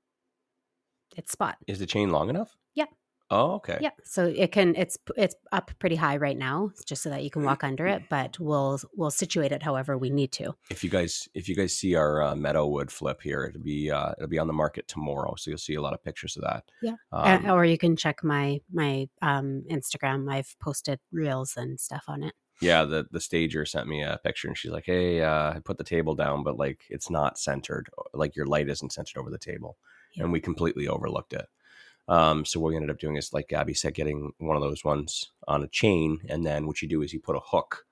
its spot. Is the chain long enough? Yeah. Oh, okay. Yeah, so it can it's it's up pretty high right now, just so that you can walk under it. But we'll we'll situate it however we need to. If you guys if you guys see our uh, Meadowwood flip here, it'll be uh, it'll be on the market tomorrow, so you'll see a lot of pictures of that. Yeah. Um, or you can check my my um, Instagram. I've posted reels and stuff on it. yeah the the stager sent me a picture and she's like hey uh i put the table down but like it's not centered like your light isn't centered over the table Yeah. and we completely overlooked it um so what we ended up doing is like gabby said getting one of those ones on a chain and then what you do is you put a hook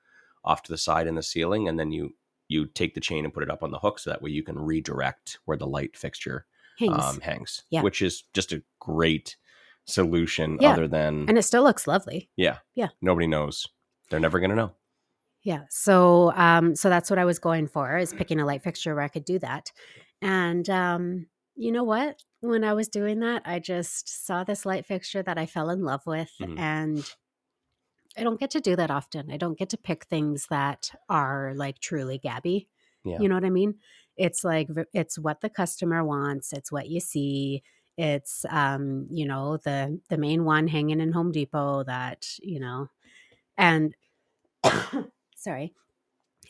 off to the side in the ceiling and then you you take the chain and put it up on the hook so that way you can redirect where the light fixture Hangs. um hangs Yeah. which is just a great solution Yeah. other than and it still looks lovely. yeah Yeah. nobody knows they're never gonna know Yeah. So um so that's what I was going for is picking a light fixture where I could do that. And um you know what? When I was doing that, I just saw this light fixture that I fell in love with Mhm. and I don't get to do that often. I don't get to pick things that are like truly Gabby. Yeah. You know what I mean? It's like it's what the customer wants, it's what you see. It's um, you know, the the main one hanging in Home Depot that, you know, and sorry.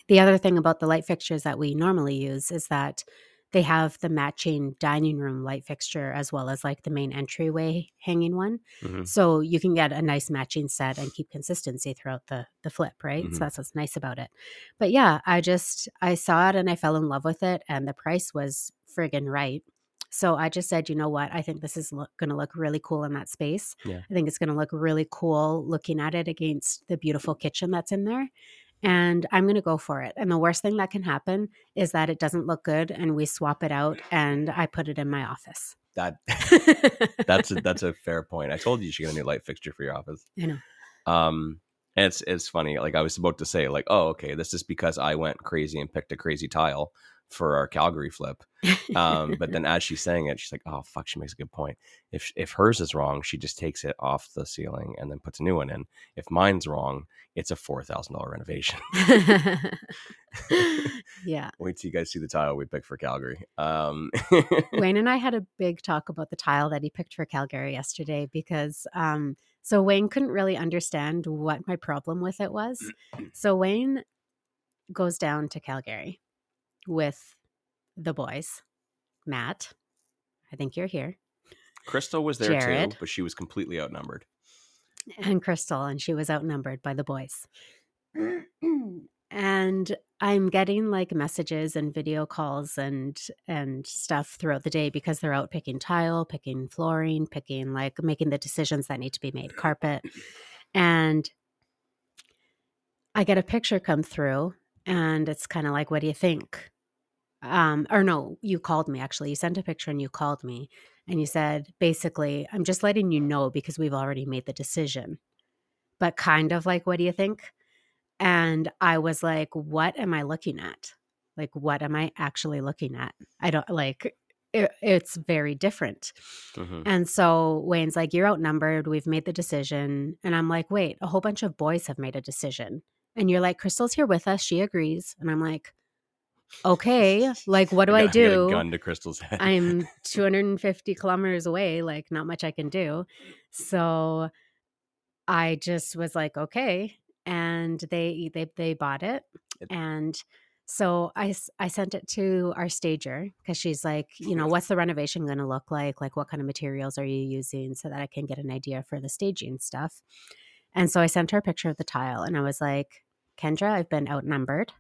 The other thing about the light fixtures that we normally use is that they have the matching dining room light fixture as well as like the main entryway hanging one. Mhm. So you can get a nice matching set and keep consistency throughout the the flip, right? Mhm. So that's what's nice about it. But yeah, I just I saw it and I fell in love with it and the price was friggin' right. So I just said, you know what? I think this is look, going to look really cool in that space. Yeah. I think it's going to look really cool looking at it against the beautiful kitchen that's in there. And I'm going to go for it. And the worst thing that can happen is that it doesn't look good and we swap it out and I put it in my office. That that's a, that's a fair point. I told you you should get a new light fixture for your office. I know. Um, and it's it's funny. Like I was about to say, like, oh, okay, this is because I went crazy and picked a crazy tile for our Calgary flip. Um, but then as she's saying it, she's like, oh fuck, she makes a good point. If if hers is wrong, she just takes it off the ceiling and then puts a new one in. If mine's wrong, it's a four thousand dollar renovation. yeah. Wait till you guys see the tile we picked for Calgary. Um, Wayne and I had a big talk about the tile that he picked for Calgary yesterday because um so Wayne couldn't really understand what my problem with it was. So Wayne goes down to Calgary with the boys. Matt, I think you're here, Crystal was there Jared. too, but she was completely outnumbered. and Crystal, and she was outnumbered by the boys. and I'm getting like messages and video calls and and stuff throughout the day because they're out picking tile, picking flooring, picking like making the decisions that need to be made, carpet. And I get a picture come through and it's kind of like, what do you think? Um, or no, you called me actually. You sent a picture and you called me and you said, basically, I'm just letting you know because we've already made the decision. But kind of like, what do you think? And I was like, what am I looking at? Like, what am I actually looking at? I don't like it, it's very different. Mhm. And so Wayne's like, You're outnumbered. We've made the decision. And I'm like, Wait, a whole bunch of boys have made a decision. And you're like, Crystal's here with us. She agrees. And I'm like, Okay, like, what do I got- you a do? gun to Crystal's head. I'm 250 kilometers away, like not much I can do. So I just was like, okay. And they they they bought it. It- And so I I sent it to our stager because she's like, you know, what's the renovation going to look like? Like what kind of materials are you using so that I can get an idea for the staging stuff. And so I sent her a picture of the tile and I was like, Kendra, I've been outnumbered.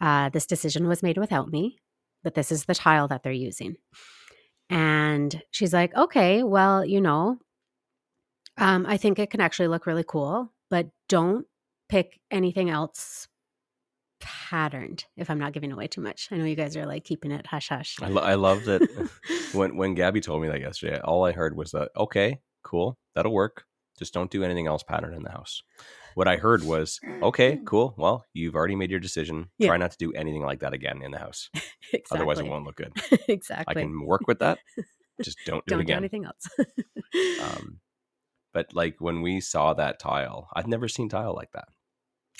Uh, this decision was made without me but this is the tile that they're using. And she's like, okay, well, you know, um, I think it can actually look really cool, but don't pick anything else patterned if I'm not giving away too much. I know you guys are like keeping it hush hush. I, lo- I love that when when Gabby told me that yesterday, all I heard was that okay, cool, that'll work. Just don't do anything else patterned in the house. What I heard was okay, cool. Well, you've already made your decision. Yeah. Try not to do anything like that again in the house. exactly. Otherwise, it won't look good. exactly. I can work with that. Just don't do don't it do again. anything else. Um, but like when we saw that tile, I've never seen tile like that.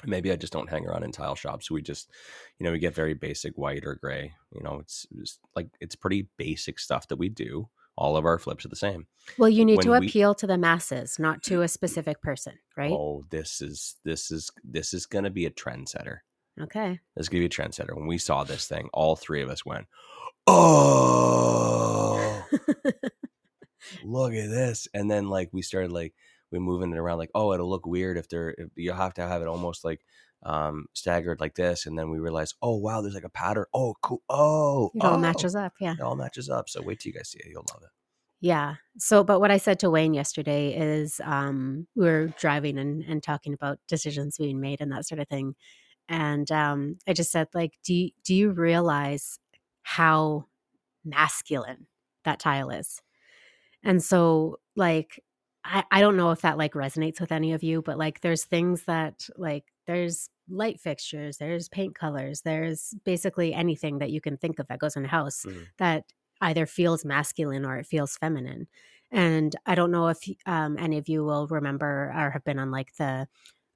Maybe I just don't hang around in tile shops. We just, you know, we get very basic white or gray. You know, it's, it's like it's pretty basic stuff that we do. All of our flips are the same. well, you need to when we- appeal to the masses, not to a specific person, right? Oh, this is this is this is gonna be a trendsetter. Okay. This is gonna be a trendsetter. When we saw this thing, all three of us went, "Oh, look at this!" And then like we started like we moving it around, like, "Oh, it'll look weird if they're if you have to have it almost like um staggered like this." And then we realized, "Oh, wow, there's like a pattern. Oh, cool. Oh, it all oh. matches up. Yeah. It all matches up. So wait till you guys see it. You'll love it. Yeah. So, but what I said to Wayne yesterday is um, we were driving and, and talking about decisions being made and that sort of thing. And um, I just said, like, do you, do you realize how masculine that tile is? And so, like, I, I don't know if that like resonates with any of you, but like, there's things that like there's light fixtures, there's paint colors, there's basically anything that you can think of that goes in a house Mhm. that either feels masculine or it feels feminine. And I don't know if um, any of you will remember or have been on like the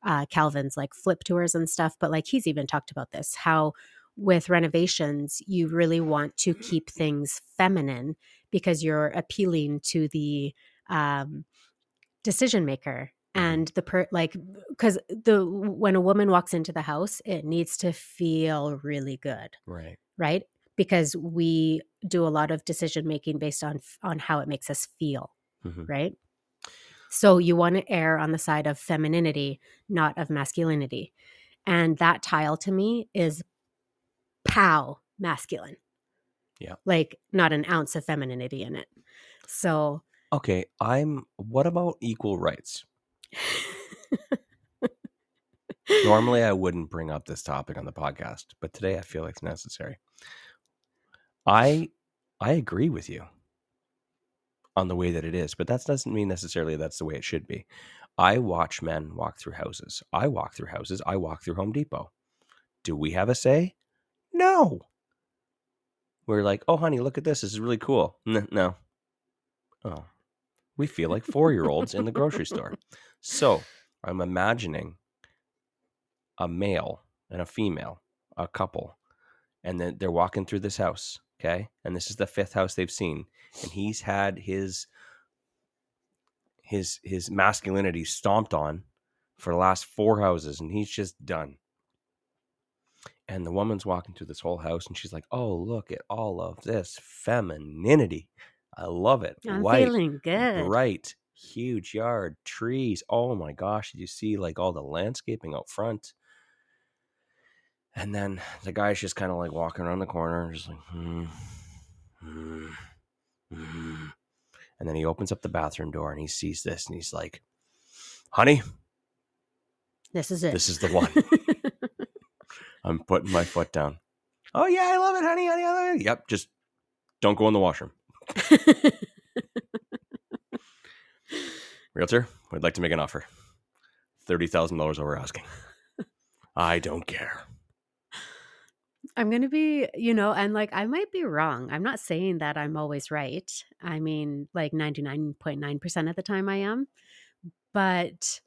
uh, Calvin's like flip tours and stuff, but like he's even talked about this how with renovations, you really want to keep things feminine because you're appealing to the um, decision maker and the per like because the when a woman walks into the house it needs to feel really good Right. right because we do a lot of decision making based on on how it makes us feel Mhm. right so you want to err on the side of femininity not of masculinity and that tile to me is pow masculine Yeah. like not an ounce of femininity in it so Okay. I'm. What about equal rights? Normally, I wouldn't bring up this topic on the podcast, but today I feel like it's necessary. I I agree with you on the way that it is, but that doesn't mean necessarily that's the way it should be. I watch men walk through houses. I walk through houses. I walk through Home Depot. Do we have a say? No. We're like, oh, honey, look at this. This is really cool. N- no. Oh, we feel like four year olds in the grocery store. So I'm imagining a male and a female, a couple, and then they're walking through this house. Okay. And this is the fifth house they've seen. And he's had his his his masculinity stomped on for the last four houses, and he's just done. And the woman's walking through this whole house, and she's like, "Oh, look at all of this femininity! I love it. i'm White, feeling good bright, huge yard, trees. Oh my gosh, did you see like all the landscaping out front? And then the guy's just kind of like walking around the corner, just like, hmm, hmm, hmm. And then he opens up the bathroom door and he sees this and he's like, honey, this is it this is the one. I'm putting my foot down. Oh, yeah, I love it, honey, honey, I love it. Yep, just don't go in the washroom. Realtor, we'd like to make an offer. $30,000 over asking. I don't care. I'm going to be, you know, and like I might be wrong. I'm not saying that I'm always right. I mean, like 99.9% of the time I am. But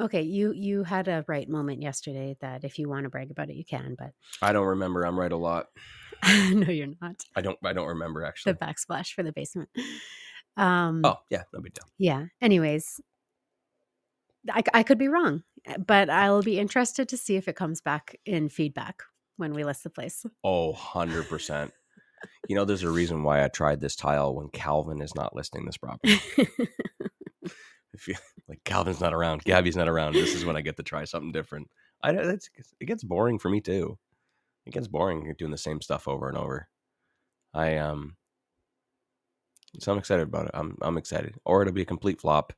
okay, you you had a right moment yesterday that if you want to brag about it you can, but I don't remember. I'm right a lot. no you're not. I don't. I don't remember actually. The backsplash for the basement. Um Oh yeah, no big deal. yeah. Anyways, I, I could be wrong, eh, but I'll be interested to see if it comes back in feedback when we list the place. Oh, 100 percent. You know, there's a reason why I tried this tile when Calvin is not listing this property. If you like, Calvin's not around, Gabby's not around. This is when I get to try something different. I know it's, it gets boring for me too. It gets boring doing the same stuff over and over. I um, so I'm excited about it. I'm I'm excited, or it'll be a complete flop,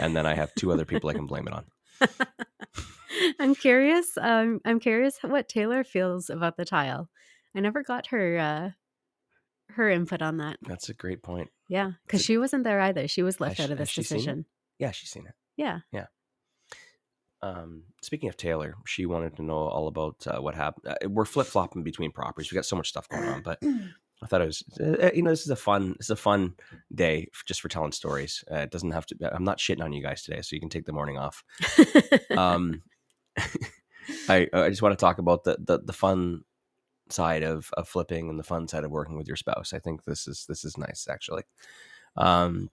and then I have two other people I can blame it on. I'm curious. Um, I'm curious what Taylor feels about the tile. I never got her uh, her input on that. That's a great point. Yeah, because she wasn't there either. She was left out of this she seen it? decision. Yeah, she's seen it. Yeah. Yeah. Um, speaking of Taylor, she wanted to know all about uh, what happened. Uh, we're flip flopping between properties. We got so much stuff going on, but I thought it was, uh, you know, this is a fun, this is a fun day f- just for telling stories. Uh, it doesn't have to. I'm not shitting on you guys today, so you can take the morning off. Um, I I just want to talk about the the, the fun side of, of flipping and the fun side of working with your spouse. I think this is this is nice actually. Um,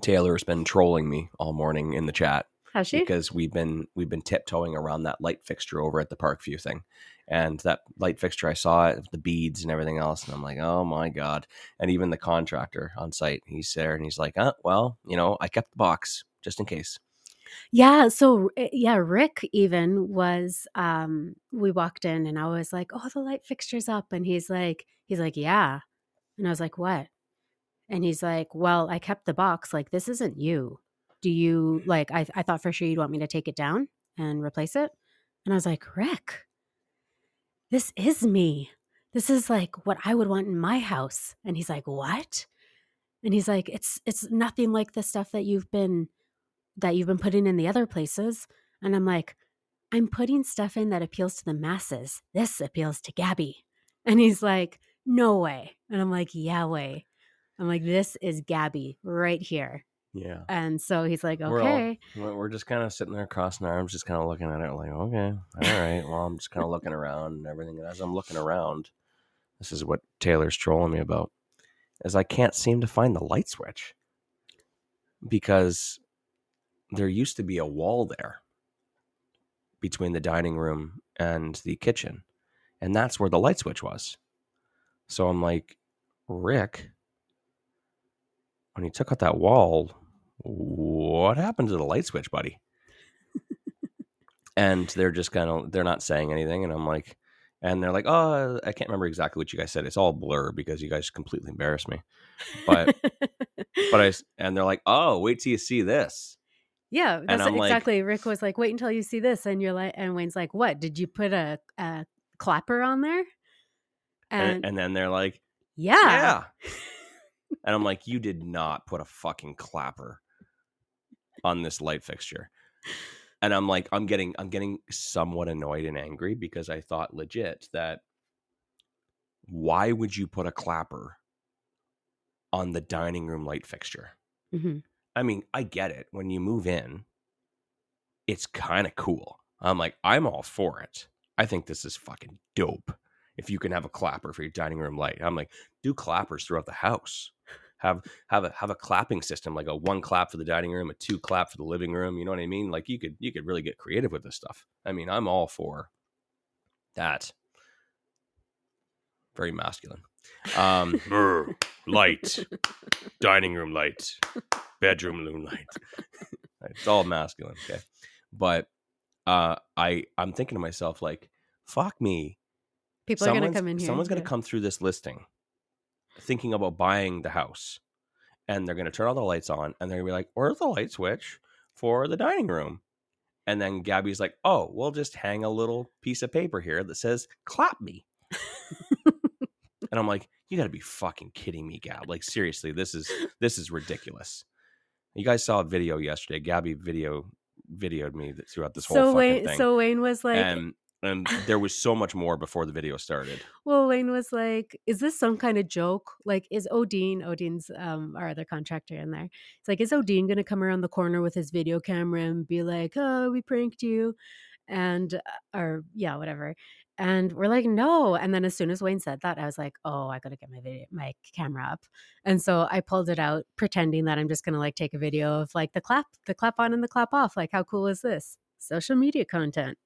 Taylor has been trolling me all morning in the chat Has she? because we've been we've been tiptoeing around that light fixture over at the Parkview thing, and that light fixture I saw it, the beads and everything else, and I'm like, oh my god! And even the contractor on site, he's there and he's like, uh, well, you know, I kept the box just in case. Yeah. So uh, yeah, Rick even was. Um, we walked in and I was like, "Oh, the light fixture's up," and he's like, "He's like, yeah," and I was like, "What?" And he's like, "Well, I kept the box. Like, this isn't you. Do you mm. like? I I thought for sure you'd want me to take it down and replace it." And I was like, "Rick, this is me. This is like what I would want in my house." And he's like, "What?" And he's like, "It's it's nothing like the stuff that you've been." that you've been putting in the other places. And I'm like, I'm putting stuff in that appeals to the masses. This appeals to Gabby. And he's like, No way. And I'm like, Yeah, way. I'm like, This is Gabby right here. Yeah, And so he's like, We're all- Okay. we're we're just kind of sitting there crossing our arms, just kind of looking at it, like, okay, all right. Well, I'm just kind of looking around and everything. And as I'm looking around, this is what Taylor's trolling me about. is I can't seem to find the light switch because there used to be a wall there between the dining room and the kitchen, and that's where the light switch was. So I'm like, Rick, when he took out that wall, what happened to the light switch, buddy? and they're just kind of they're not saying anything, and I'm like, and they're like, oh, I can't remember exactly what you guys said. It's all blur because you guys completely embarrassed me. But but I and they're like, oh, wait till you see this. yeah, that's I'm like- exactly. Rick was like, "Wait until you see this," and you're like, and Wayne's like, "What? Did you put a, a clapper on there?" And, And, and then they're like, yeah, yeah. and I'm like, you did not put a fucking clapper on this light fixture. And I'm like, I'm getting, I'm getting somewhat annoyed and angry because I thought legit that why would you put a clapper on the dining room light fixture? Mhm. I mean, I get it. When you move in, it's kind of cool. I'm like, I'm all for it. I think this is fucking dope. If you can have a clapper for your dining room light, I'm like, do clappers throughout the house. Have have a have a clapping system, like a one clap for the dining room, a two clap for the living room. You know what I mean? Like you could you could really get creative with this stuff. I mean, I'm all for that. Very masculine. Um, light, dining room light, bedroom room light. it's all masculine, okay. But uh, I I'm thinking to myself like, fuck me. People are gonna Someone's- come in here. Someone's gonna come through this listing, thinking about buying the house, and they're gonna turn all the lights on, and they're gonna be like, "Where's the light switch for the dining room?" And then Gabby's like, "Oh, we'll just hang a little piece of paper here that says clap me." and I'm like, "You got to be fucking kidding me, Gab! Like seriously, this is this is ridiculous." You guys saw a video yesterday. Gabby video videoed me throughout this whole so fucking Wayne, thing, so Wayne was like, and and there was so much more before the video started. Well, Wayne was like, "Is this some kind of joke? Like, is Odin, Odin's um our other contractor in there? It's like, is Odin gonna come around the corner with his video camera and be like, "Oh, we pranked you," and uh, or yeah, whatever. And we're like, no. And then as soon as Wayne said that, I was like, oh, I gotta get my video, my camera up. And so I pulled it out, pretending that I'm just gonna like take a video of like the clap, the clap on and the clap off. Like, how cool is this? Social media content.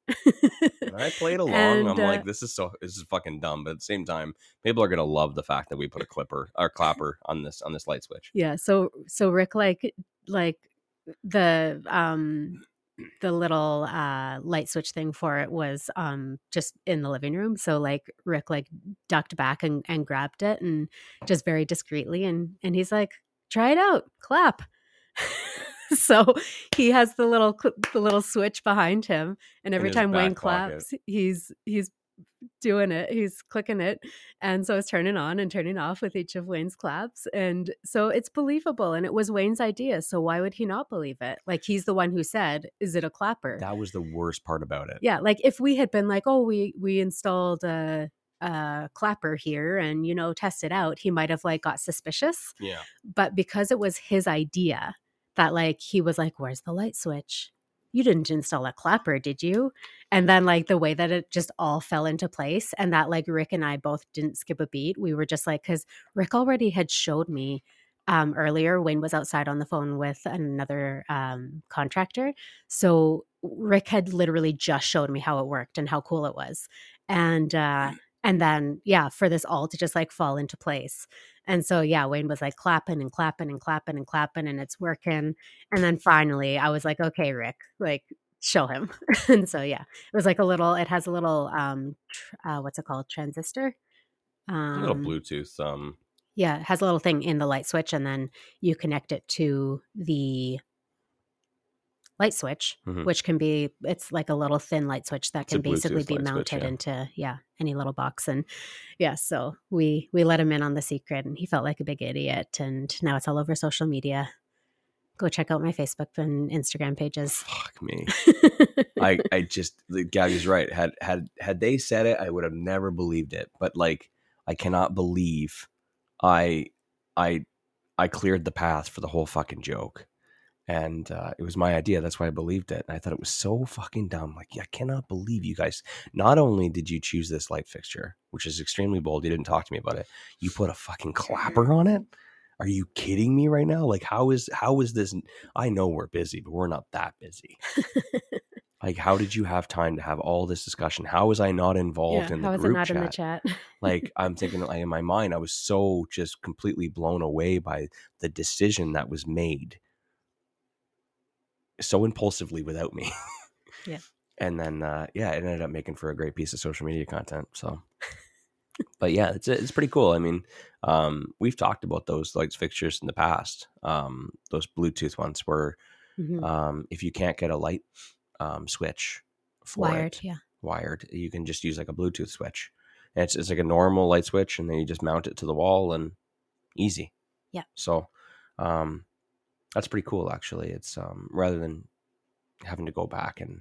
I played along. And, I'm uh, like, this is so this is fucking dumb. But at the same time, people are gonna love the fact that we put a clipper or clapper on this on this light switch. yeah so so rick like like the um the little uh light switch thing for it was um just in the living room so like rick like ducked back and, and grabbed it and just very discreetly and and he's like try it out clap so he has the little the little switch behind him and every time wayne pocket. claps he's he's doing it he's clicking it and so it's turning on and turning off with each of Wayne's claps. And so it's believable. And it was Wayne's idea. So why would he not believe it? Like he's the one who said, Is it a clapper? That was the worst part about it. yeah. Like if we had been like, Oh, we we installed a a clapper here and you know test it out, he might have like got suspicious. Yeah. But because it was his idea that like he was like, Where's the light switch? You didn't install a clapper, did you? And then like the way that it just all fell into place and that like Rick and I both didn't skip a beat. We were just like cuz Rick already had showed me um earlier Wayne was outside on the phone with another um contractor. So Rick had literally just showed me how it worked and how cool it was. And uh and then yeah, for this all to just like fall into place. And so yeah, Wayne was like clapping and clapping and clapping and clapping and it's working. And then finally I was like, okay, Rick, like show him. and so yeah, it was like a little it has a little um tr- uh, what's it called? Transistor. Um A little Bluetooth. Um. yeah, it has a little thing in the light switch, and then you connect it to the light switch, Mhm. which can be it's like a little thin light switch that It's can basically be light switch, mounted yeah. into yeah any little box and yeah so we we let him in on the secret and he felt like a big idiot and now it's all over social media go check out my facebook and instagram pages Fuck me. I I just Gabby's right. Had had had they said it, I would have never believed it. But like, I cannot believe I I I cleared the path for the whole fucking joke. And uh, it was my idea. That's why I believed it. And I thought it was so fucking dumb. Like, I cannot believe you guys. Not only did you choose this light fixture, which is extremely bold, you didn't talk to me about it. You put a fucking clapper on it. Are you kidding me right now? Like, how is how is this? I know we're busy, but we're not that busy. like, how did you have time to have all this discussion? How was I not involved yeah, in the group not chat? in the chat? like i'm thinking like in my mind i was so just completely blown away by the decision that was made so impulsively without me Yeah. and then uh yeah it ended up making for a great piece of social media content so but yeah it's it's pretty cool i mean um we've talked about those lights fixtures in the past um those bluetooth ones where Mhm. um if you can't get a light um switch for Wired, it, yeah. wired. You can just use like a Bluetooth switch. And it's, it's like a normal light switch, and then you just mount it to the wall and easy. Yeah. So um, that's pretty cool, actually. It's um, rather than having to go back and,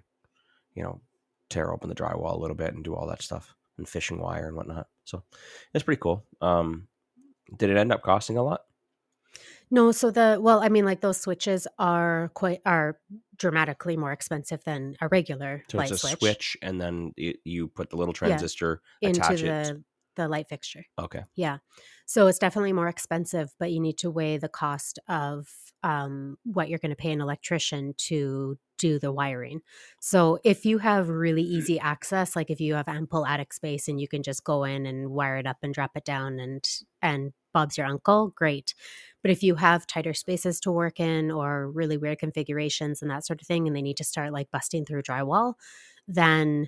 you know, tear open the drywall a little bit and do all that stuff and fishing wire and whatnot. So it's pretty cool. Um, did it end up costing a lot? No, so the well, I mean, like those switches are quite are dramatically more expensive than a regular So light it's a switch, switch, and then you, you put the little Yeah. transistor, into attach the it. The light fixture. Okay. Yeah. So it's definitely more expensive, but you need to weigh the cost of um, what you're going to pay an electrician to do the wiring. So if you have really easy access, like if you have ample attic space and you can just go in and wire it up and drop it down and and Bob's your uncle, great. But if you have tighter spaces to work in or really weird configurations and that sort of thing, and they need to start like busting through drywall, then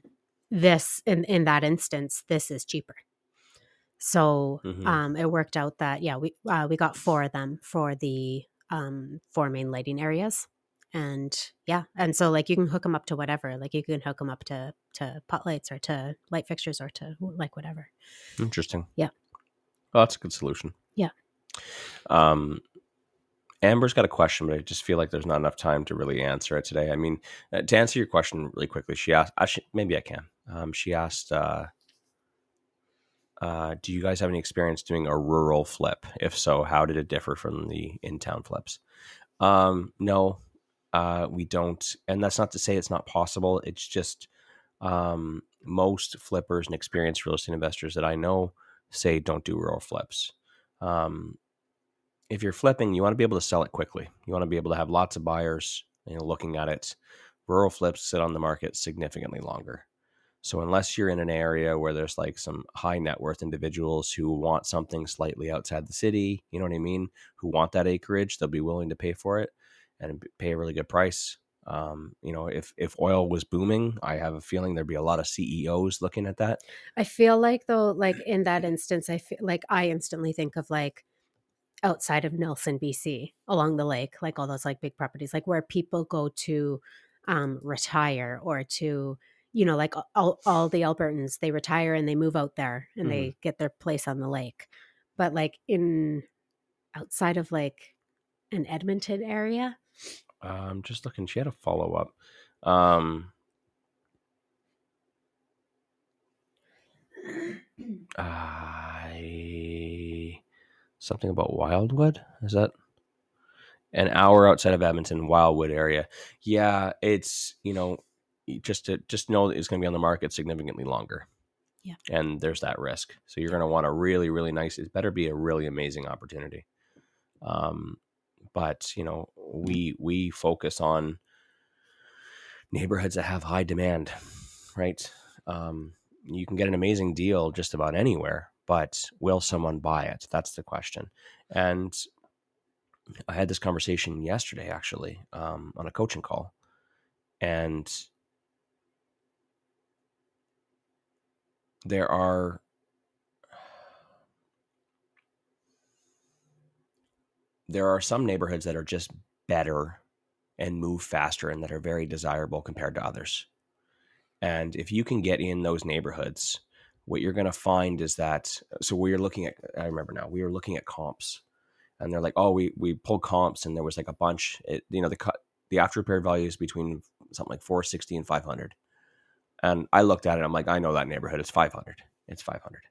this in in that instance, this is cheaper. So Mhm. um, it worked out that yeah, we uh, we got four of them for the um, four main lighting areas, and yeah, and so like you can hook them up to whatever, like you can hook them up to to pot lights or to light fixtures or to like whatever. Interesting. Yeah. Well, that's a good solution. Yeah. Um, Amber's got a question, but I just feel like there's not enough time to really answer it today. I mean, uh, to answer your question really quickly, she asked, actually, maybe I can. Um, she asked, uh, uh, do you guys have any experience doing a rural flip? If so, how did it differ from the in town flips? Um, no, uh, we don't. And that's not to say it's not possible. It's just um, most flippers and experienced real estate investors that I know say don't do rural flips. Um, if you're flipping, you want to be able to sell it quickly. You want to be able to have lots of buyers, you know, looking at it. Rural flips sit on the market significantly longer. So unless you're in an area where there's like some high net worth individuals who want something slightly outside the city, you know what I mean, who want that acreage, they'll be willing to pay for it and pay a really good price. Um, you know, if if oil was booming, I have a feeling there'd be a lot of CEOs looking at that. I feel like though, like in that instance, I feel like I instantly think of like outside of Nelson, BC, along the lake, like all those like big properties, like where people go to um, retire or to, you know, like all, all the Albertans, they retire and they move out there and Mhm. they get their place on the lake. But like in outside of like an Edmonton area, Um, just looking, she had a follow up. Um, I something about Wildwood. Is that an hour outside of Edmonton, Wildwood area? Yeah, it's you know just to just know that it's going to be on the market significantly longer. Yeah. and there's that risk. So you're going to want a really, really nice. It better be a really amazing opportunity. Um, but you know we we focus on neighborhoods that have high demand, right? Um, you can get an amazing deal just about anywhere, but will someone buy it? That's the question. And I had this conversation yesterday, actually, um, on a coaching call, and there are there are some neighborhoods that are just better and move faster and that are very desirable compared to others. And if you can get in those neighborhoods, what you're going to find is that so we are looking at I remember now we were looking at comps and they're like oh we we pulled comps and there was like a bunch it, you know the the after repair value is between something like 460 and 500 and I looked at it I'm like I know that neighborhood it's 500 it's 500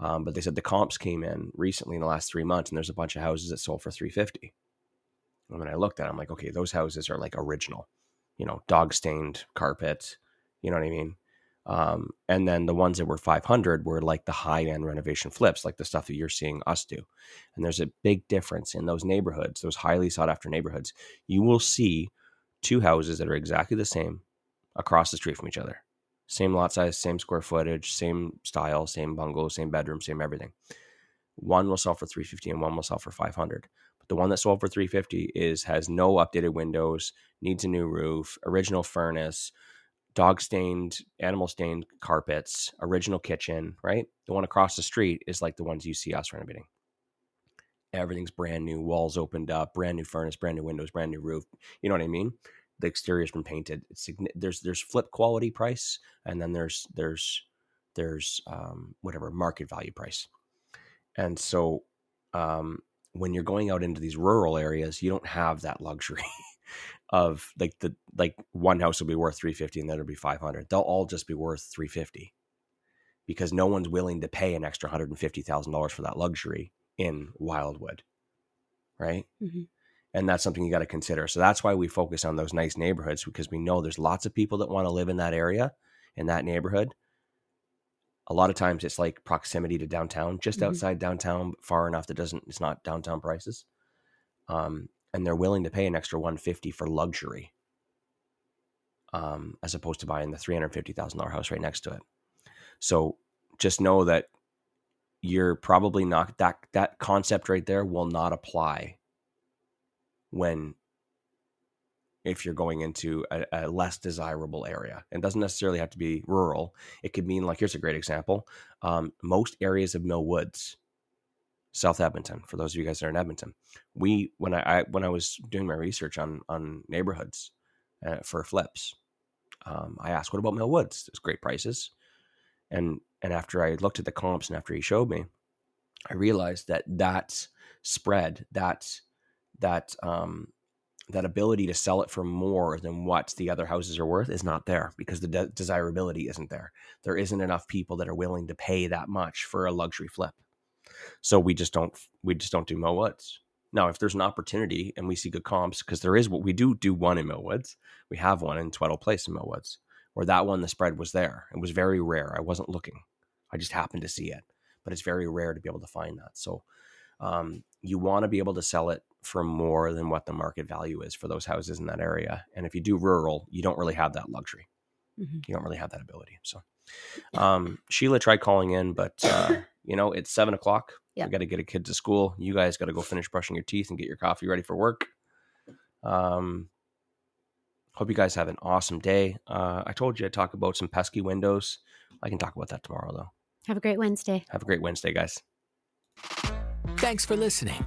um, but they said the comps came in recently in the last three months and there's a bunch of houses that sold for 350 And when I looked at, it, I'm like, okay, those houses are like original, you know, dog stained carpet. You know what I mean? Um, and then the ones that were 500 were like the high end renovation flips, like the stuff that you're seeing us do. And there's a big difference in those neighborhoods, those highly sought after neighborhoods. You will see two houses that are exactly the same across the street from each other. Same lot size, same square footage, same style, same bungalow, same bedroom, same everything. One will sell for 350 and one will sell for 500. But the one that sold for 350 is has no updated windows, needs a new roof, original furnace, dog stained, animal stained carpets, original kitchen, right? The one across the street is like the ones you see us renovating. Everything's brand new, walls opened up, brand new furnace, brand new windows, brand new roof. You know what I mean? The exterior's been painted. It's there's there's flip quality price, and then there's there's there's um, whatever market value price. And so um, when you're going out into these rural areas, you don't have that luxury. of like the like one house will be worth 350 and then it'll be 500 they'll all just be worth 350 because no one's willing to pay an extra $150,000 for that luxury in Wildwood right mm-hmm. And that's something you got to consider so that's why we focus on those nice neighborhoods because we know there's lots of people that want to live in that area in that neighborhood a lot of times it's like proximity to downtown just mm-hmm. outside downtown far enough that doesn't it's not downtown prices um, and they're willing to pay an extra 150 for luxury um, as opposed to buying the $350,000 house right next to it. So just know that you're probably not that that concept right there will not apply when if you're going into a, a, less desirable area. It doesn't necessarily have to be rural. It could mean like here's a great example. Um, most areas of Mill Woods South Edmonton. For those of you guys that are in Edmonton, we when I, I when I was doing my research on on neighborhoods uh, for flips, um, I asked, "What about Mill Woods? There's great prices." And and after I looked at the comps and after he showed me, I realized that that spread, that that um, that ability to sell it for more than what the other houses are worth is not there because the de- desirability isn't there. There isn't enough people that are willing to pay that much for a luxury flip. So we just don't we just don't do Mill Woods. Now, if there's an opportunity and we see good comps, because there is what we do do one in Mill Woods, we have one in Tweddle Place in Mill Woods, where that one the spread was there. It was very rare. I wasn't looking. I just happened to see it, but it's very rare to be able to find that. So um, you want to be able to sell it for more than what the market value is for those houses in that area. And if you do rural, you don't really have that luxury. Mm-hmm. You don't really have that ability. So um, Sheila tried calling in, but uh, you know, it's seven o'clock. Yep. We got to get a kid to school. You guys got to go finish brushing your teeth and get your coffee ready for work. Um, hope you guys have an awesome day. Uh, I told you I'd talk about some pesky windows. I can talk about that tomorrow, though. Have a great Wednesday. Have a great Wednesday, guys. Thanks for listening